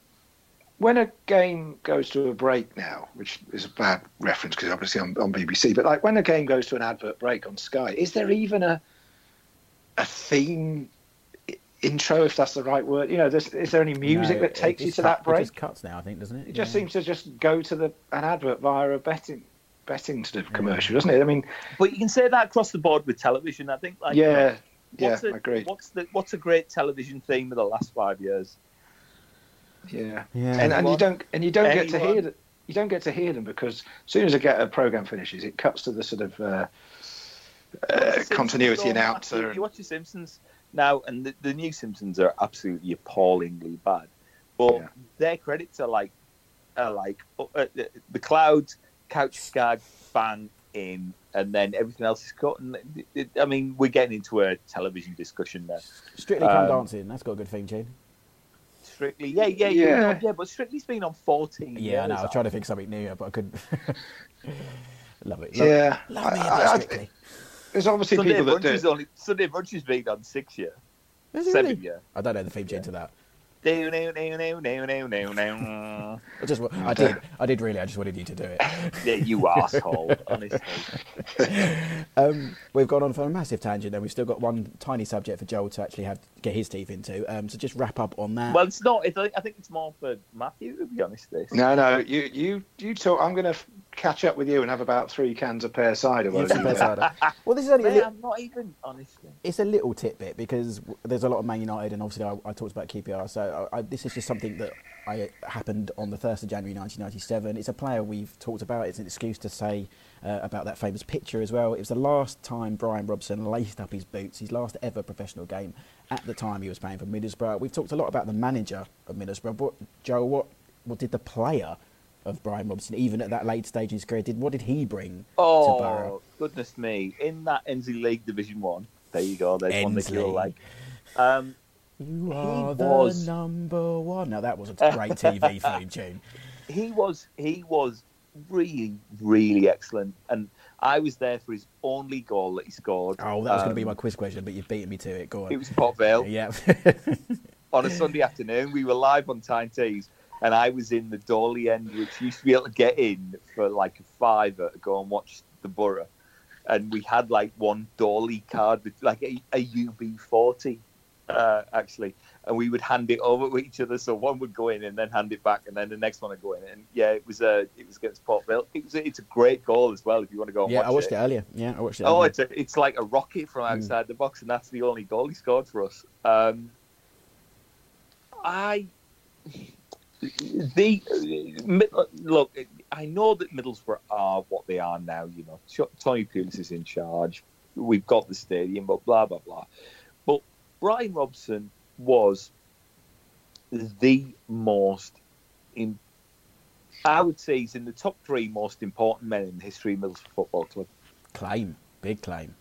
when a game goes to a break now, which is a bad reference because obviously on, on BBC, but like when a game goes to an advert break on Sky, is there even a a theme intro, if that's the right word? You know, there's, is there any music No, that takes you to cut- that break? It just cuts now, I think, doesn't it? It just Yeah. seems to just go to the an advert via a betting betting sort of commercial, doesn't it? I mean, but you can say that across the board with television. I think, like, yeah, yeah, what's a, I agree. What's the what's a great television theme of the last five years? Yeah, Yeah. and and you don't and you don't get to hear that. You don't get to hear them because as soon as a, get a program finishes, it cuts to the sort of uh, uh, continuity don't announcer. and- You watch the Simpsons now, and the, the new Simpsons are absolutely appallingly bad. But Yeah. their credits are like, are like uh, the, the clouds, couch skag, bang in, and then everything else is cut. And it- it- I mean, we're getting into a television discussion there. Strictly Come um, Dancing. That's got a good theme tune. Strictly, yeah, yeah, Yeah. yeah, yeah. But Strictly's been on fourteen. Yeah, I know. I was trying to think something new, but I couldn't. Love it. Love, Yeah, Love me I- a I- bit I- strictly. there's obviously Sunday people that do. is only Sunday brunch has been on six year, Is seven really? year. I don't know the theme tune to that. No, no, no, no, no, no, no, no. I just, wa- I did, I did really. I just wanted you to do it. Yeah, you asshole. Honestly. Um, we've gone on for a massive tangent, and we've still got one tiny subject for Joel to actually have get his teeth into. Um, so just wrap up on that. Well, it's not. It's, I think it's more for Matthew, to be honest. This. No, no, you, you, you talk. I'm going to catch up with you and have about three cans of pear cider. while You've you got do best that. cider. well, this is only a Man, little, I'm not even honestly. it's a little tidbit because there's a lot of Man United, and obviously I, I talked about QPR. So I, I, this is just something that I happened on the first of January 1997. It's a player we've talked about. It's an excuse to say uh, about that famous picture as well. It was the last time Brian Robson laced up his boots. His last ever professional game. At the time, he was playing for Middlesbrough. We've talked a lot about the manager of Middlesbrough. But Joe, what what did the player of Brian Robson, even at that late stage in his career, did what did he bring oh, to Borough? Oh goodness me! In that Endsleigh League Division One, there you go. There's one that Endsleigh. you'll like. Um, You are the was- number one. Now that was a great TV theme tune. he was he was really really excellent, and I was there for his only goal that he scored. Oh, that was going to be Um, my quiz question, but you've beaten me to it. Go on. It was Port Vale yeah. on a Sunday afternoon. We were live on Tyne Tees, and I was in the Dolly end, which used to be able to get in for like a fiver to go and watch the Borough. And we had like one Dolly card, with like a, a UB40, uh, actually. And we would hand it over to each other. So one would go in and then hand it back, and then the next one would go in. And yeah, it was uh, it was against Port Vale. It was, it's a great goal as well if you want to go and yeah, watch I watched it. earlier. Yeah, I watched it. Oh, earlier. it's a, it's like a rocket from outside the box, and that's the only goal he scored for us. Um, I the uh, look. I know that Middlesbrough are what they are now. You know, Tony Pulis is in charge. We've got the stadium, but blah blah blah. But Brian Robson was the most. In, I would say he's in the top three most important men in the history of Middlesbrough Football Club. claim, big claim.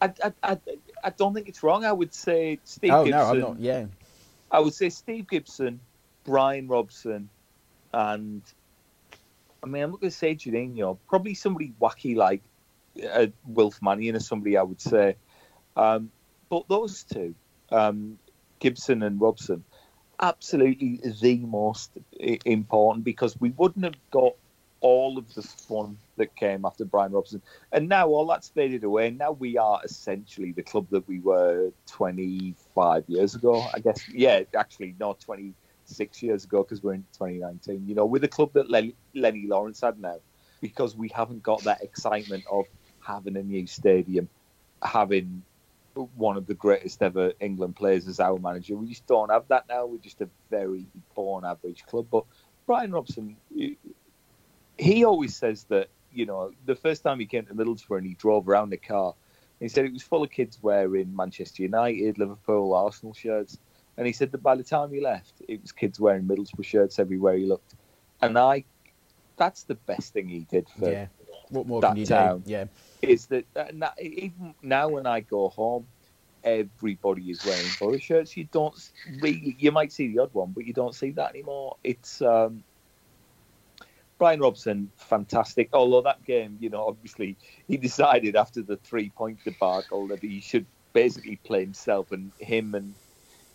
I, I, I, I don't think it's wrong. I would say Steve oh Gibson. no, I'm not. Yeah, I would say Steve Gibson, Brian Robson, and I mean, I'm not going to say Juninho, probably somebody wacky like uh, Wilf Mannion or somebody I would say. Um, but those two, um, Gibson and Robson, absolutely the most important because we wouldn't have got all of the fun that came after Brian Robson. And now all that's faded away. Now we are essentially the club that we were 25 years ago, I guess. Yeah, actually, not 20, six years ago because we're in 2019. You know, with the club that Lennie, Lawrence had now, because we haven't got that excitement of having a new stadium, having one of the greatest ever England players as our manager. We just don't have that now. We're just a very born average club. But Brian Robson, he always says that, you know, the first time he came to Middlesbrough and he drove around the car, he said it was full of kids wearing Manchester United, Liverpool, Arsenal shirts. And he said that by the time he left, it was kids wearing Middlesbrough shirts everywhere he looked. And I, that's the best thing he did for yeah. What more that can you town. do? Yeah, is that uh, even now when I go home, everybody is wearing Borough shirts. You don't really, you might see the odd one, but you don't see that anymore. It's um, Brian Robson, fantastic. Although that game, you know, obviously he decided after the three point debacle that he should basically play himself and him and.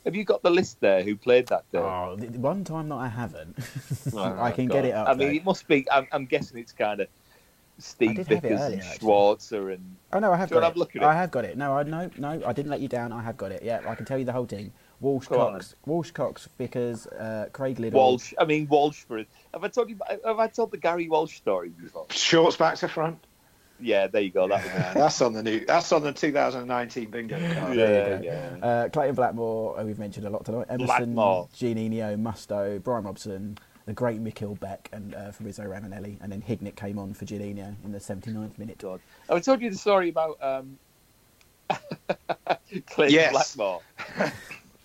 Have you got the list there? Who played that day? Oh, the the one time that I haven't, Oh, I can God. get it up. I mean, though. it must be. I'm, I'm guessing it's kind of Steve did have it Vickers earlier, and actually. Schwarzer and Oh no, I have Do you got wanna have it. a look at I have got it. No, I no no, I didn't let you down. I have got it. Yeah, I can tell you the whole team. Walsh Go on, Cox, Walsh Cox, Vickers, uh, Craig Liddle. Walsh. I mean Walsh for it. Have I told you? Have I told the Gary Walsh story before? Shorts back to front. Yeah, there you go. That was Yeah, that's on the new. That's on the 2019 bingo card. There Yeah, yeah. Uh, Clayton Blackmore, uh, we've mentioned a lot tonight. Emerson, Blackmore. Juninho, Mustoe, Brian Robson, the great Mikkel Beck, and uh, Fabrizio Ravanelli, and then Hignett came on for Juninho in the 79th minute. God. Have I told you the story about um, Clayton Yes. Blackmore?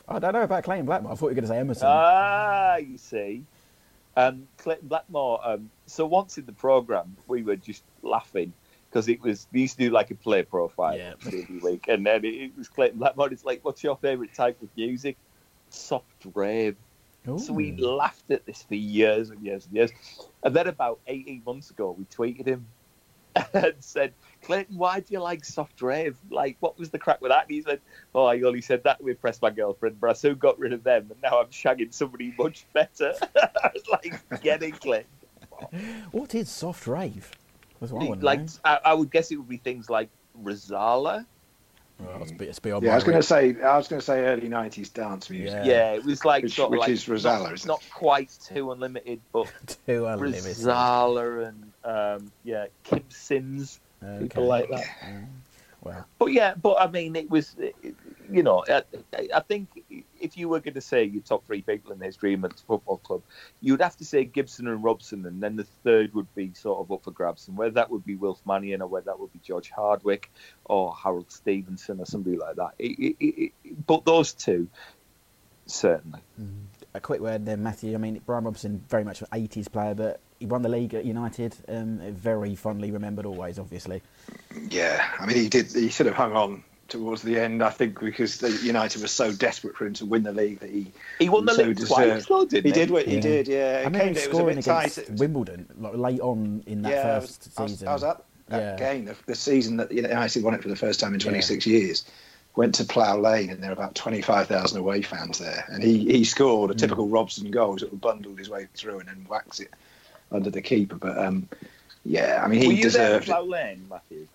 I don't know about Clayton Blackmore. I thought you were going to say Emerson. Ah, you see. Um, Clayton Blackmore. Um, so once in the program, we were just laughing because it was we used to do like a play profile Yeah. every week, and then it, it was Clayton Blackmore. It's like, what's your favourite type of music? Soft rave. So we laughed at this for years and years and years. And then about 18 months ago, we tweeted him and said, Clayton, why do you like soft rave? Like, what was the crack with that? And he said, Oh, I only said that to impress my girlfriend, but I soon got rid of them, and now I'm shagging somebody much better. I was like, Get it, Clayton. What is soft rave? That's what I Like, know. I, I would guess it would be things like Rozalla. Well, it's, be- it's beyond Yeah, I was going to say, I was going to say early '90s dance music. Yeah. Yeah, it was like Which- sort of which like is Rozalla, not, isn't not quite 2 Unlimited, but 2 Unlimited. Rozalla and um, yeah, Kym Sims, Okay. people like that. Well, But yeah, but I mean, it was, you know, I, I think if you were going to say your top three people in the history of Manchester Football Club, you'd have to say Gibson and Robson, and then the third would be sort of up for grabs, and whether that would be Wilf Mannion or whether that would be George Hardwick or Harold Stevenson or somebody like that. It, it, it, it- but those two, certainly. a quick word then, Matthew. I mean, Brian Robson, very much an 80s player, but he won the league at United. Um, very fondly remembered always, obviously. Yeah, I mean, he did. He sort of hung on towards the end, I think, because the United was so desperate for him to win the league that he He won the so league deserved. twice, though, didn't he he? did. What he Yeah. did, yeah. I It remember came, him it was a scoring bit tight. against It was- Wimbledon like, late on in that yeah, I was- first I was, season. I was at that Yeah. game, the, the season that United won it for the first time in 26 years. Went to Plough Lane, and there were about 25,000 away fans there. And he, he scored a Mm. typical Robson goal, sort of bundled his way through and then whacks it under the keeper. But um, yeah, I mean, he Were you there at deserved. Plough Lane, Matthew?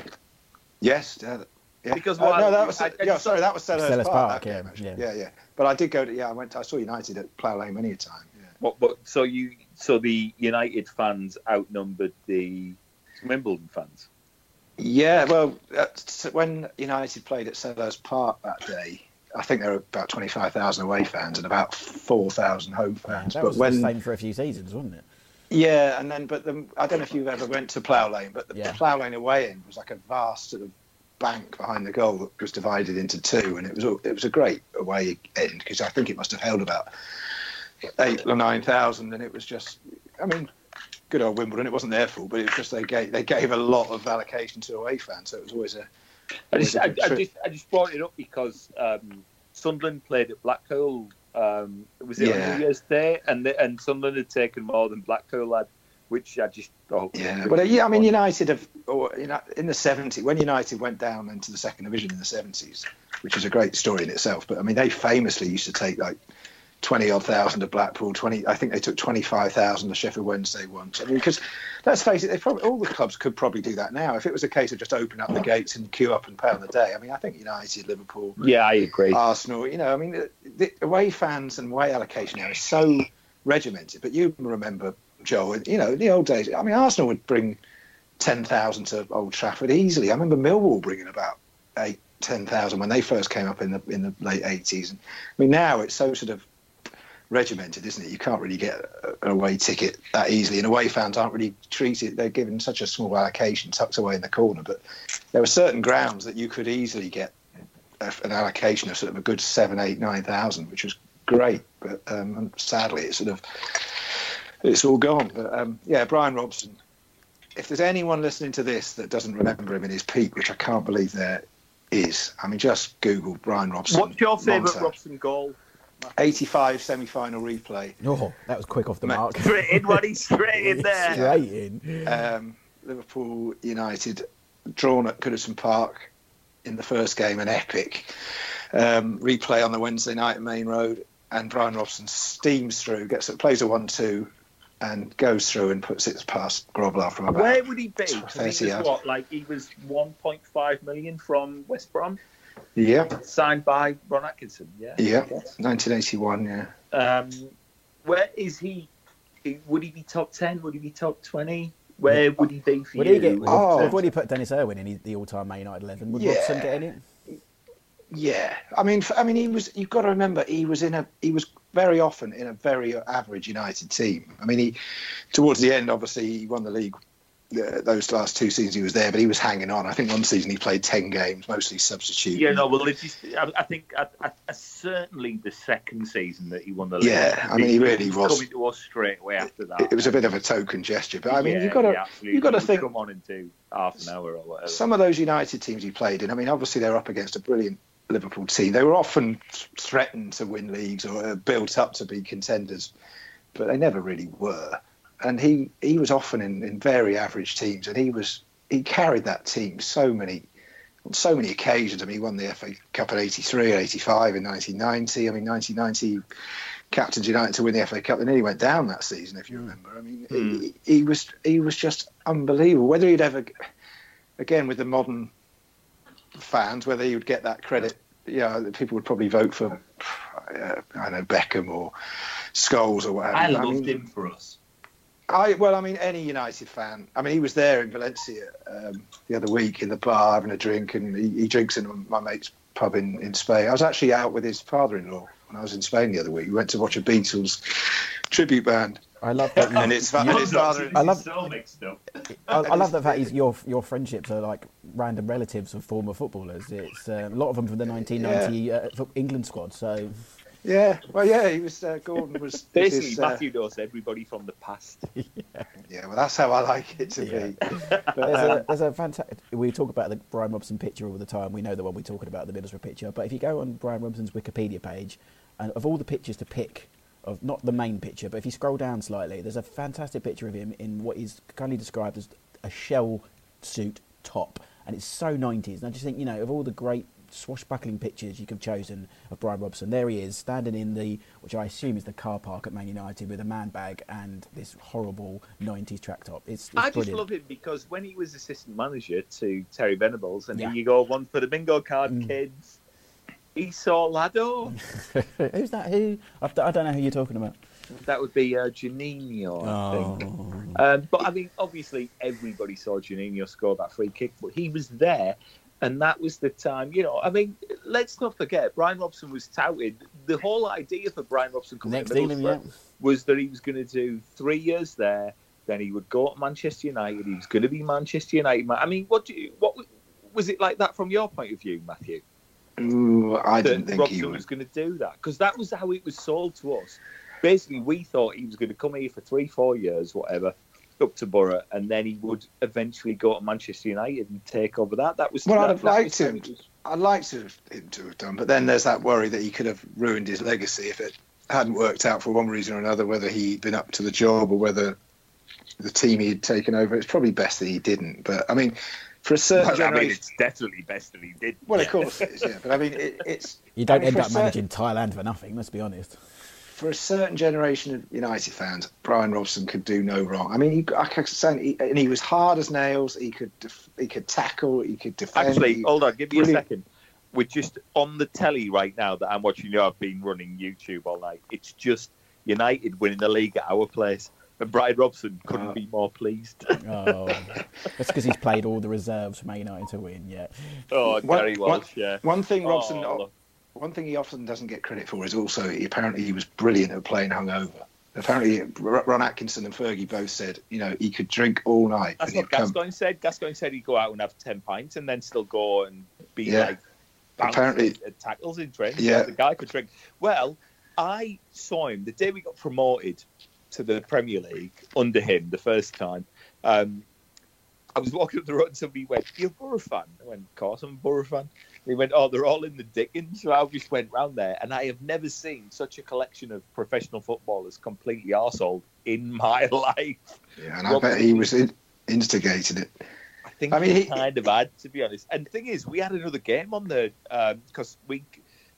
Yes, yeah, yeah. Because Uh, what- no, that was I- I yeah. Sorry, that was Selhurst, Selhurst Park. Park, yeah, game, yeah. yeah, yeah. But I did go to yeah. I went. I saw United at Plough Lane many a time. Yeah. What, but so you, so the United fans outnumbered the Wimbledon fans. Yeah, well, that's- when United played at Selhurst Park that day, I think there were about twenty-five thousand away fans and about four thousand home fans. that but was when the same for a few seasons, wasn't it? yeah, and then but the, I don't know if you've ever went to Plough Lane, but the, Yeah. the Plough Lane away end was like a vast sort of bank behind the goal that was divided into two, and it was all- it was a great away end because I think it must have held about eight or nine thousand, and it was just, I mean, good old Wimbledon. It wasn't their fault, but it was just they gave they gave a lot of allocation to away fans, so it was always a. I just, a I, I just, I just brought it up because um, Sunderland played at Blackpool. Um, was it Yeah. on New Year's Day? And the, and Sunderland had taken more than Blackpool had, which I just thought. was Yeah, but uh, yeah, I mean. United have, or you know, in the '70s when United went down into the second division in the '70s, which is a great story in itself. But I mean, they famously used to take like twenty odd thousand to Blackpool. Twenty, I think they took twenty five thousand to Sheffield Wednesday once. I mean, because let's face it, they probably all the clubs could probably do that now. If it was a case of just open up the gates and queue up and pay on the day, I mean, I think United, Liverpool, Yeah, I agree. Arsenal. You know, I mean, the, the away fans and away allocation now is so regimented. But you remember, Joe, you know, in the old days. I mean, Arsenal would bring ten thousand to Old Trafford easily. I remember Millwall bringing about eight, ten thousand when they first came up in the in the late eighties. And I mean, now it's so sort of regimented, isn't it? You can't really get an away ticket that easily, and away fans aren't really treated. They're given such a small allocation tucked away in the corner. But there were certain grounds that you could easily get an allocation of sort of a good seven, eight, nine thousand, which was great. But um, sadly, it's sort of it's all gone. But um, yeah, Brian Robson. If there's anyone listening to this that doesn't remember him in his peak, which I can't believe there is, I mean, just Google Brian Robson. What's your favourite. Robson goal? 85 semi-final replay. Oh, that was quick off the Mate, mark. Straight in, Waddy, straight in there. Straight in. um, Liverpool United drawn at Goodison Park in the first game, an epic um, replay on the Wednesday night at Maine Road, and Brian Robson steams through, gets plays a one-two, and goes through and puts it past Grobbelaar from about. Where would he be? He 30 was yards. what, like he was 1.5 million from West Brom, Yeah, signed by Ron Atkinson. Yeah. yeah, 1981. Yeah, Um, where is he? Would he be top 10? Would he be top 20? Where would he be for Would you? he get? Oh. Would he put Denis Irwin in the all-time Man United eleven? Would Yeah. Robson get in it? Yeah. I mean, I mean, he was. You've got to remember, he was in a. He was very often in a very average United team. I mean, he towards the end, obviously, he won the league. Uh, those last two seasons he was there, but he was hanging on. I think one season he played ten games, mostly substitute. Yeah, no, well, it's I, I think I, I, I certainly the second season that he won the league. Yeah, I mean, he really was- coming to us straight away after that. It, it was a bit of a token gesture, but I mean, Yeah, you've got to yeah, you've got to think come on into half an hour or whatever. some of those United teams he played in. I mean, obviously they're up against a brilliant Liverpool team. They were often threatened to win leagues or uh, built up to be contenders, but they never really were. And he he was often in, in very average teams, and he was he carried that team so many on so many occasions. I mean, he won the FA Cup in '83 and '85 in 1990. I mean, 1990 captained United to win the FA Cup. They nearly went down that season, if you remember. I mean, Mm. he, he was he was just unbelievable. Whether he'd ever, again, with the modern fans, whether he would get that credit, yeah, people would probably vote for, uh, I don't know, Beckham or Scholes or whatever. I loved mean, him for us. I well, I mean, any United fan. I mean, he was there in Valencia um, the other week in the bar having a drink, and he, he drinks in my mate's pub in, in Spain. I was actually out with his father-in-law when I was in Spain the other week. We went to watch a Beatles tribute band, I love that. You, and it's and you- his father. I love- so mixed up. I, I love the fact he's, your your friendships are like random relatives of former footballers. It's uh, a lot of them from the 1990 uh, England squad. So Yeah, well, yeah, he was. Uh, Gordon was. was Basically, his, uh, Matthew knows everybody from the past. yeah, well, that's how I like it to Yeah. be. But, there's um, a there's a fantastic. We talk about the Brian Robson picture all the time. We know the one we're talking about, the Middlesbrough picture. But if you go on Brian Robson's Wikipedia page, and of all the pictures to pick, of not the main picture, but if you scroll down slightly, there's a fantastic picture of him in what is kindly described as a shell suit top, and it's so 90s. And I just think, you know, of all the great swashbuckling pictures you could have chosen of Brian Robson, there he is standing in the, which I assume is the car park at Man United with a man bag and this horrible 90s track top. It's, it's I just brilliant. love him because when he was assistant manager to Terry Venables, and Yeah. you go, one for the bingo card, Mm. kids. He saw Lado. Who's that? Who? I don't know who you're talking about. That would be uh, Juninho, I think. Oh. Um, but I mean, obviously, everybody saw Juninho score that free kick, but he was there, and that was the time. You know, I mean, let's not forget, Brian Robson was touted. The whole idea for Brian Robson coming to deal, yeah. Was that he was going to do three years there, then he would go to Manchester United. He was going to be Manchester United. I mean, what do you, what was it like that from your point of view, Matthew? Ooh, I didn't think Robson he was was. going to do that because that was how it was sold to us. Basically, we thought he was going to come here for three, four years, whatever, up to Borough, and then he would eventually go to Manchester United and take over that. That was Well, I'd have liked him. I'd like to him to have done, but then there's that worry that he could have ruined his legacy if it hadn't worked out for one reason or another, whether he'd been up to the job or whether the team he had taken over. It's probably best that he didn't. But I mean, for a certain Well, I mean, generation, it's definitely best that he did. well, of course it is, yeah. But I mean, it, it's You don't I mean, end up cer- managing Thailand for nothing. Let's be honest. for a certain generation of United fans, Brian Robson could do no wrong. I mean, he, I can say, he, and he was hard as nails. He could def, he could tackle. He could defend. Actually, he- hold on, give me a second. We're just on the telly right now that I'm watching. You know, I've been running YouTube all night. It's just United winning the league at our place, and Brian Robson couldn't Oh. be more pleased. Oh, that's because he's played all the reserves for Man United to win. Yeah. oh, One- Gary one- Walsh, yeah. one thing oh, Robson. Oh, look. one thing he often doesn't get credit for is also he, apparently he was brilliant at playing hungover. Apparently, Ron Atkinson and Fergie both said, you know, he could drink all night. That's what he'd come- Gascoigne said. Gascoigne said he'd go out and have 10 pints and then still go and be Yeah. like Apparently- at- at tackles in training. Yeah. The guy could drink. Well, I saw him the day we got promoted to the Premier League under him the first time. Um, I was walking up the road and somebody went, You're a Borough fan? I went, Of course I'm a Borough fan. He went, Oh, they're all in the Dickens. So I just went round there and I have never seen such a collection of professional footballers completely arseholed in my life. Yeah, and I bet he was in, instigated it. I think I mean, he, kind of had, to be honest. And the thing is, we had another game on the because we,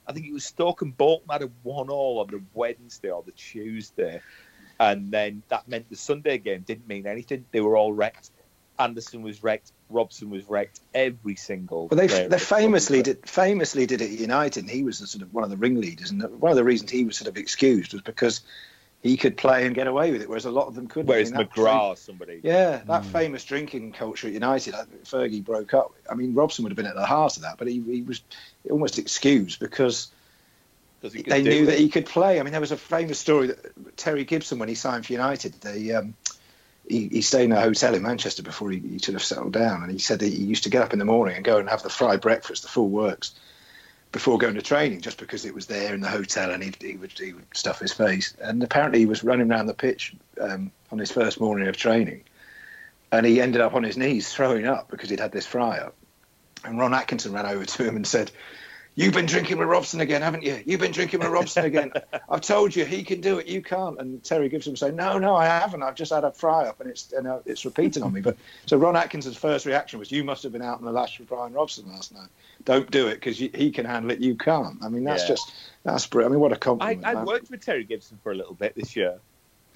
I think it was Stoke and Bolton had a one all on the Wednesday or the Tuesday, and then that meant the Sunday game didn't mean anything. They were all wrecked. Anderson was wrecked. Robson was wrecked. Every single. Well, they they famously did famously did it at United, and he was the sort of one of the ringleaders. And one of the reasons he was sort of excused was because he could play and get away with it, whereas a lot of them couldn't. Whereas I mean, McGrath or somebody. Yeah, that hmm. famous drinking culture at United, Fergie broke up. I mean, Robson would have been at the heart of that, but he, he was almost excused because 'cause he could they knew it. that he could play. I mean, there was a famous story that Terry Gibson, when he signed for United, they, um, he, he stayed in a hotel in Manchester before he, he sort of settled down, and he said that he used to get up in the morning and go and have the fried breakfast, the full works, before going to training, just because it was there in the hotel, and he, he would he would stuff his face. And apparently, he was running around the pitch um, on his first morning of training, and he ended up on his knees throwing up because he'd had this fry up. And Ron Atkinson ran over to him and said, You've been drinking with Robson again, haven't you? You've been drinking with Robson again. I've told you he can do it, you can't. And Terry Gibson would say, No, no, I haven't. I've just had a fry up and it's and uh, it's repeating on me. But so Ron Atkinson's first reaction was, You must have been out in the lash with Brian Robson last night. Don't do it because he can handle it, you can't. I mean, that's Yeah. just that's brilliant. I mean, what a compliment. I man. worked with Terry Gibson for a little bit this year.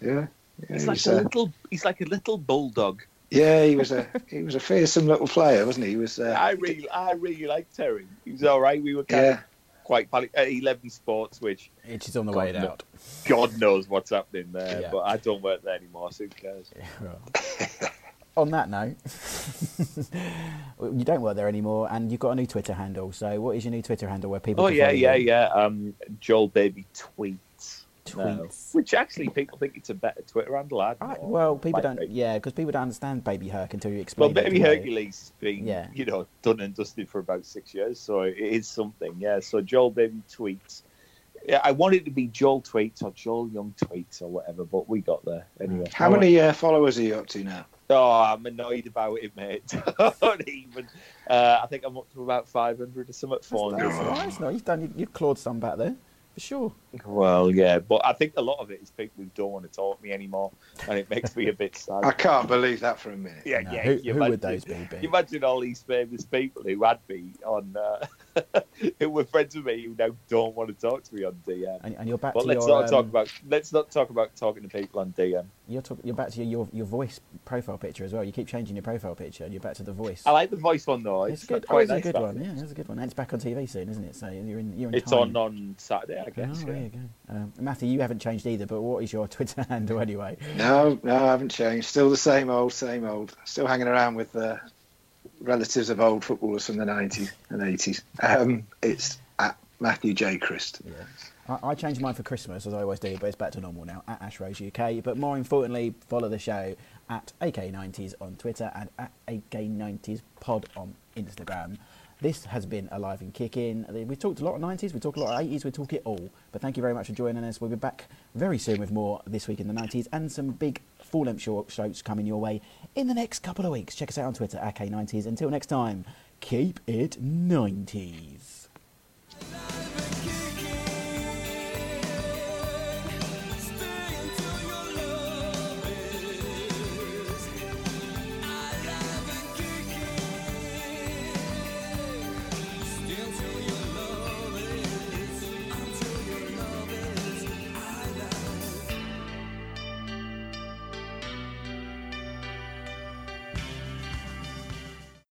Yeah. Yeah, He's like a uh, little. He's like a little bulldog. Yeah, he was a he was a fearsome little player, wasn't he? He was. Uh, I really, I really like Terry. He was all right. We were kind yeah, of quite pally- at Eleven Sports, which It's on the God, way no. out. God knows what's happening there. Yeah. But I don't work there anymore, so who cares? Right. On that note, you don't work there anymore, and you've got a new Twitter handle. So, what is your new Twitter handle where people? Oh can yeah, follow yeah, you? yeah. Um, Joel Baby tweets. Now, Tweets. which actually people think it's a better Twitter handle. I Right, well, people don't. be. Yeah, because people don't understand Baby Herc until you explain. it Baby to. Hercules has been, Yeah. you know, done and dusted for about six years, so it is something. Yeah. So Joel Baby tweets. Yeah, I wanted it to be Joel tweets or Joel Young tweets or whatever, but we got there anyway. how many uh, followers are you up to now? Oh, I'm annoyed about it, mate. Don't even. Uh, I think I'm up to about 500 or something. 400. That's nice. No, you've done. You, you've clawed some back there for sure. Well, yeah, but I think a lot of it is people who don't want to talk to me anymore, and it makes me a bit sad. I can't believe that for a minute. yeah, No, yeah. who you who would imagine- those be? Ben? You imagine all these famous people who had me on, uh, who were friends with me, who now don't want to talk to me on DM. And, and you're back But to let's your. not talk um, about let's not talk about talking to people on DM. You're, talk, you're back to your, your your voice profile picture as well. You keep changing your profile picture, and you're back to the voice. I like the voice one though. it's It's, good. Oh, quite it's a good that. one. Yeah, it's a good one. And it's back on TV soon, isn't it? So you're in. You're in It's time. on on Saturday, I guess. Oh, yeah. there you go. Um, Matthew, you haven't changed either, but what is your Twitter handle anyway? No, no, I haven't changed. Still the same old, same old. Still hanging around with uh, relatives of old footballers from the 90s and 80s. Um, it's at Matthew J. Christ. I, I changed mine for Christmas, as I always do, but it's back to normal now, at Ash Rose UK. But more importantly, follow the show at AK90s on Twitter and at AK90s pod on Instagram. This has been Alive and Kicking. We talked a lot of 90s, we talk a lot of 80s, we talk it all. But thank you very much for joining us. We'll be back very soon with more This Week in the 90s and some big full length short strokes coming your way in the next couple of weeks. Check us out on Twitter, AK90s. Until next time, keep it 90s.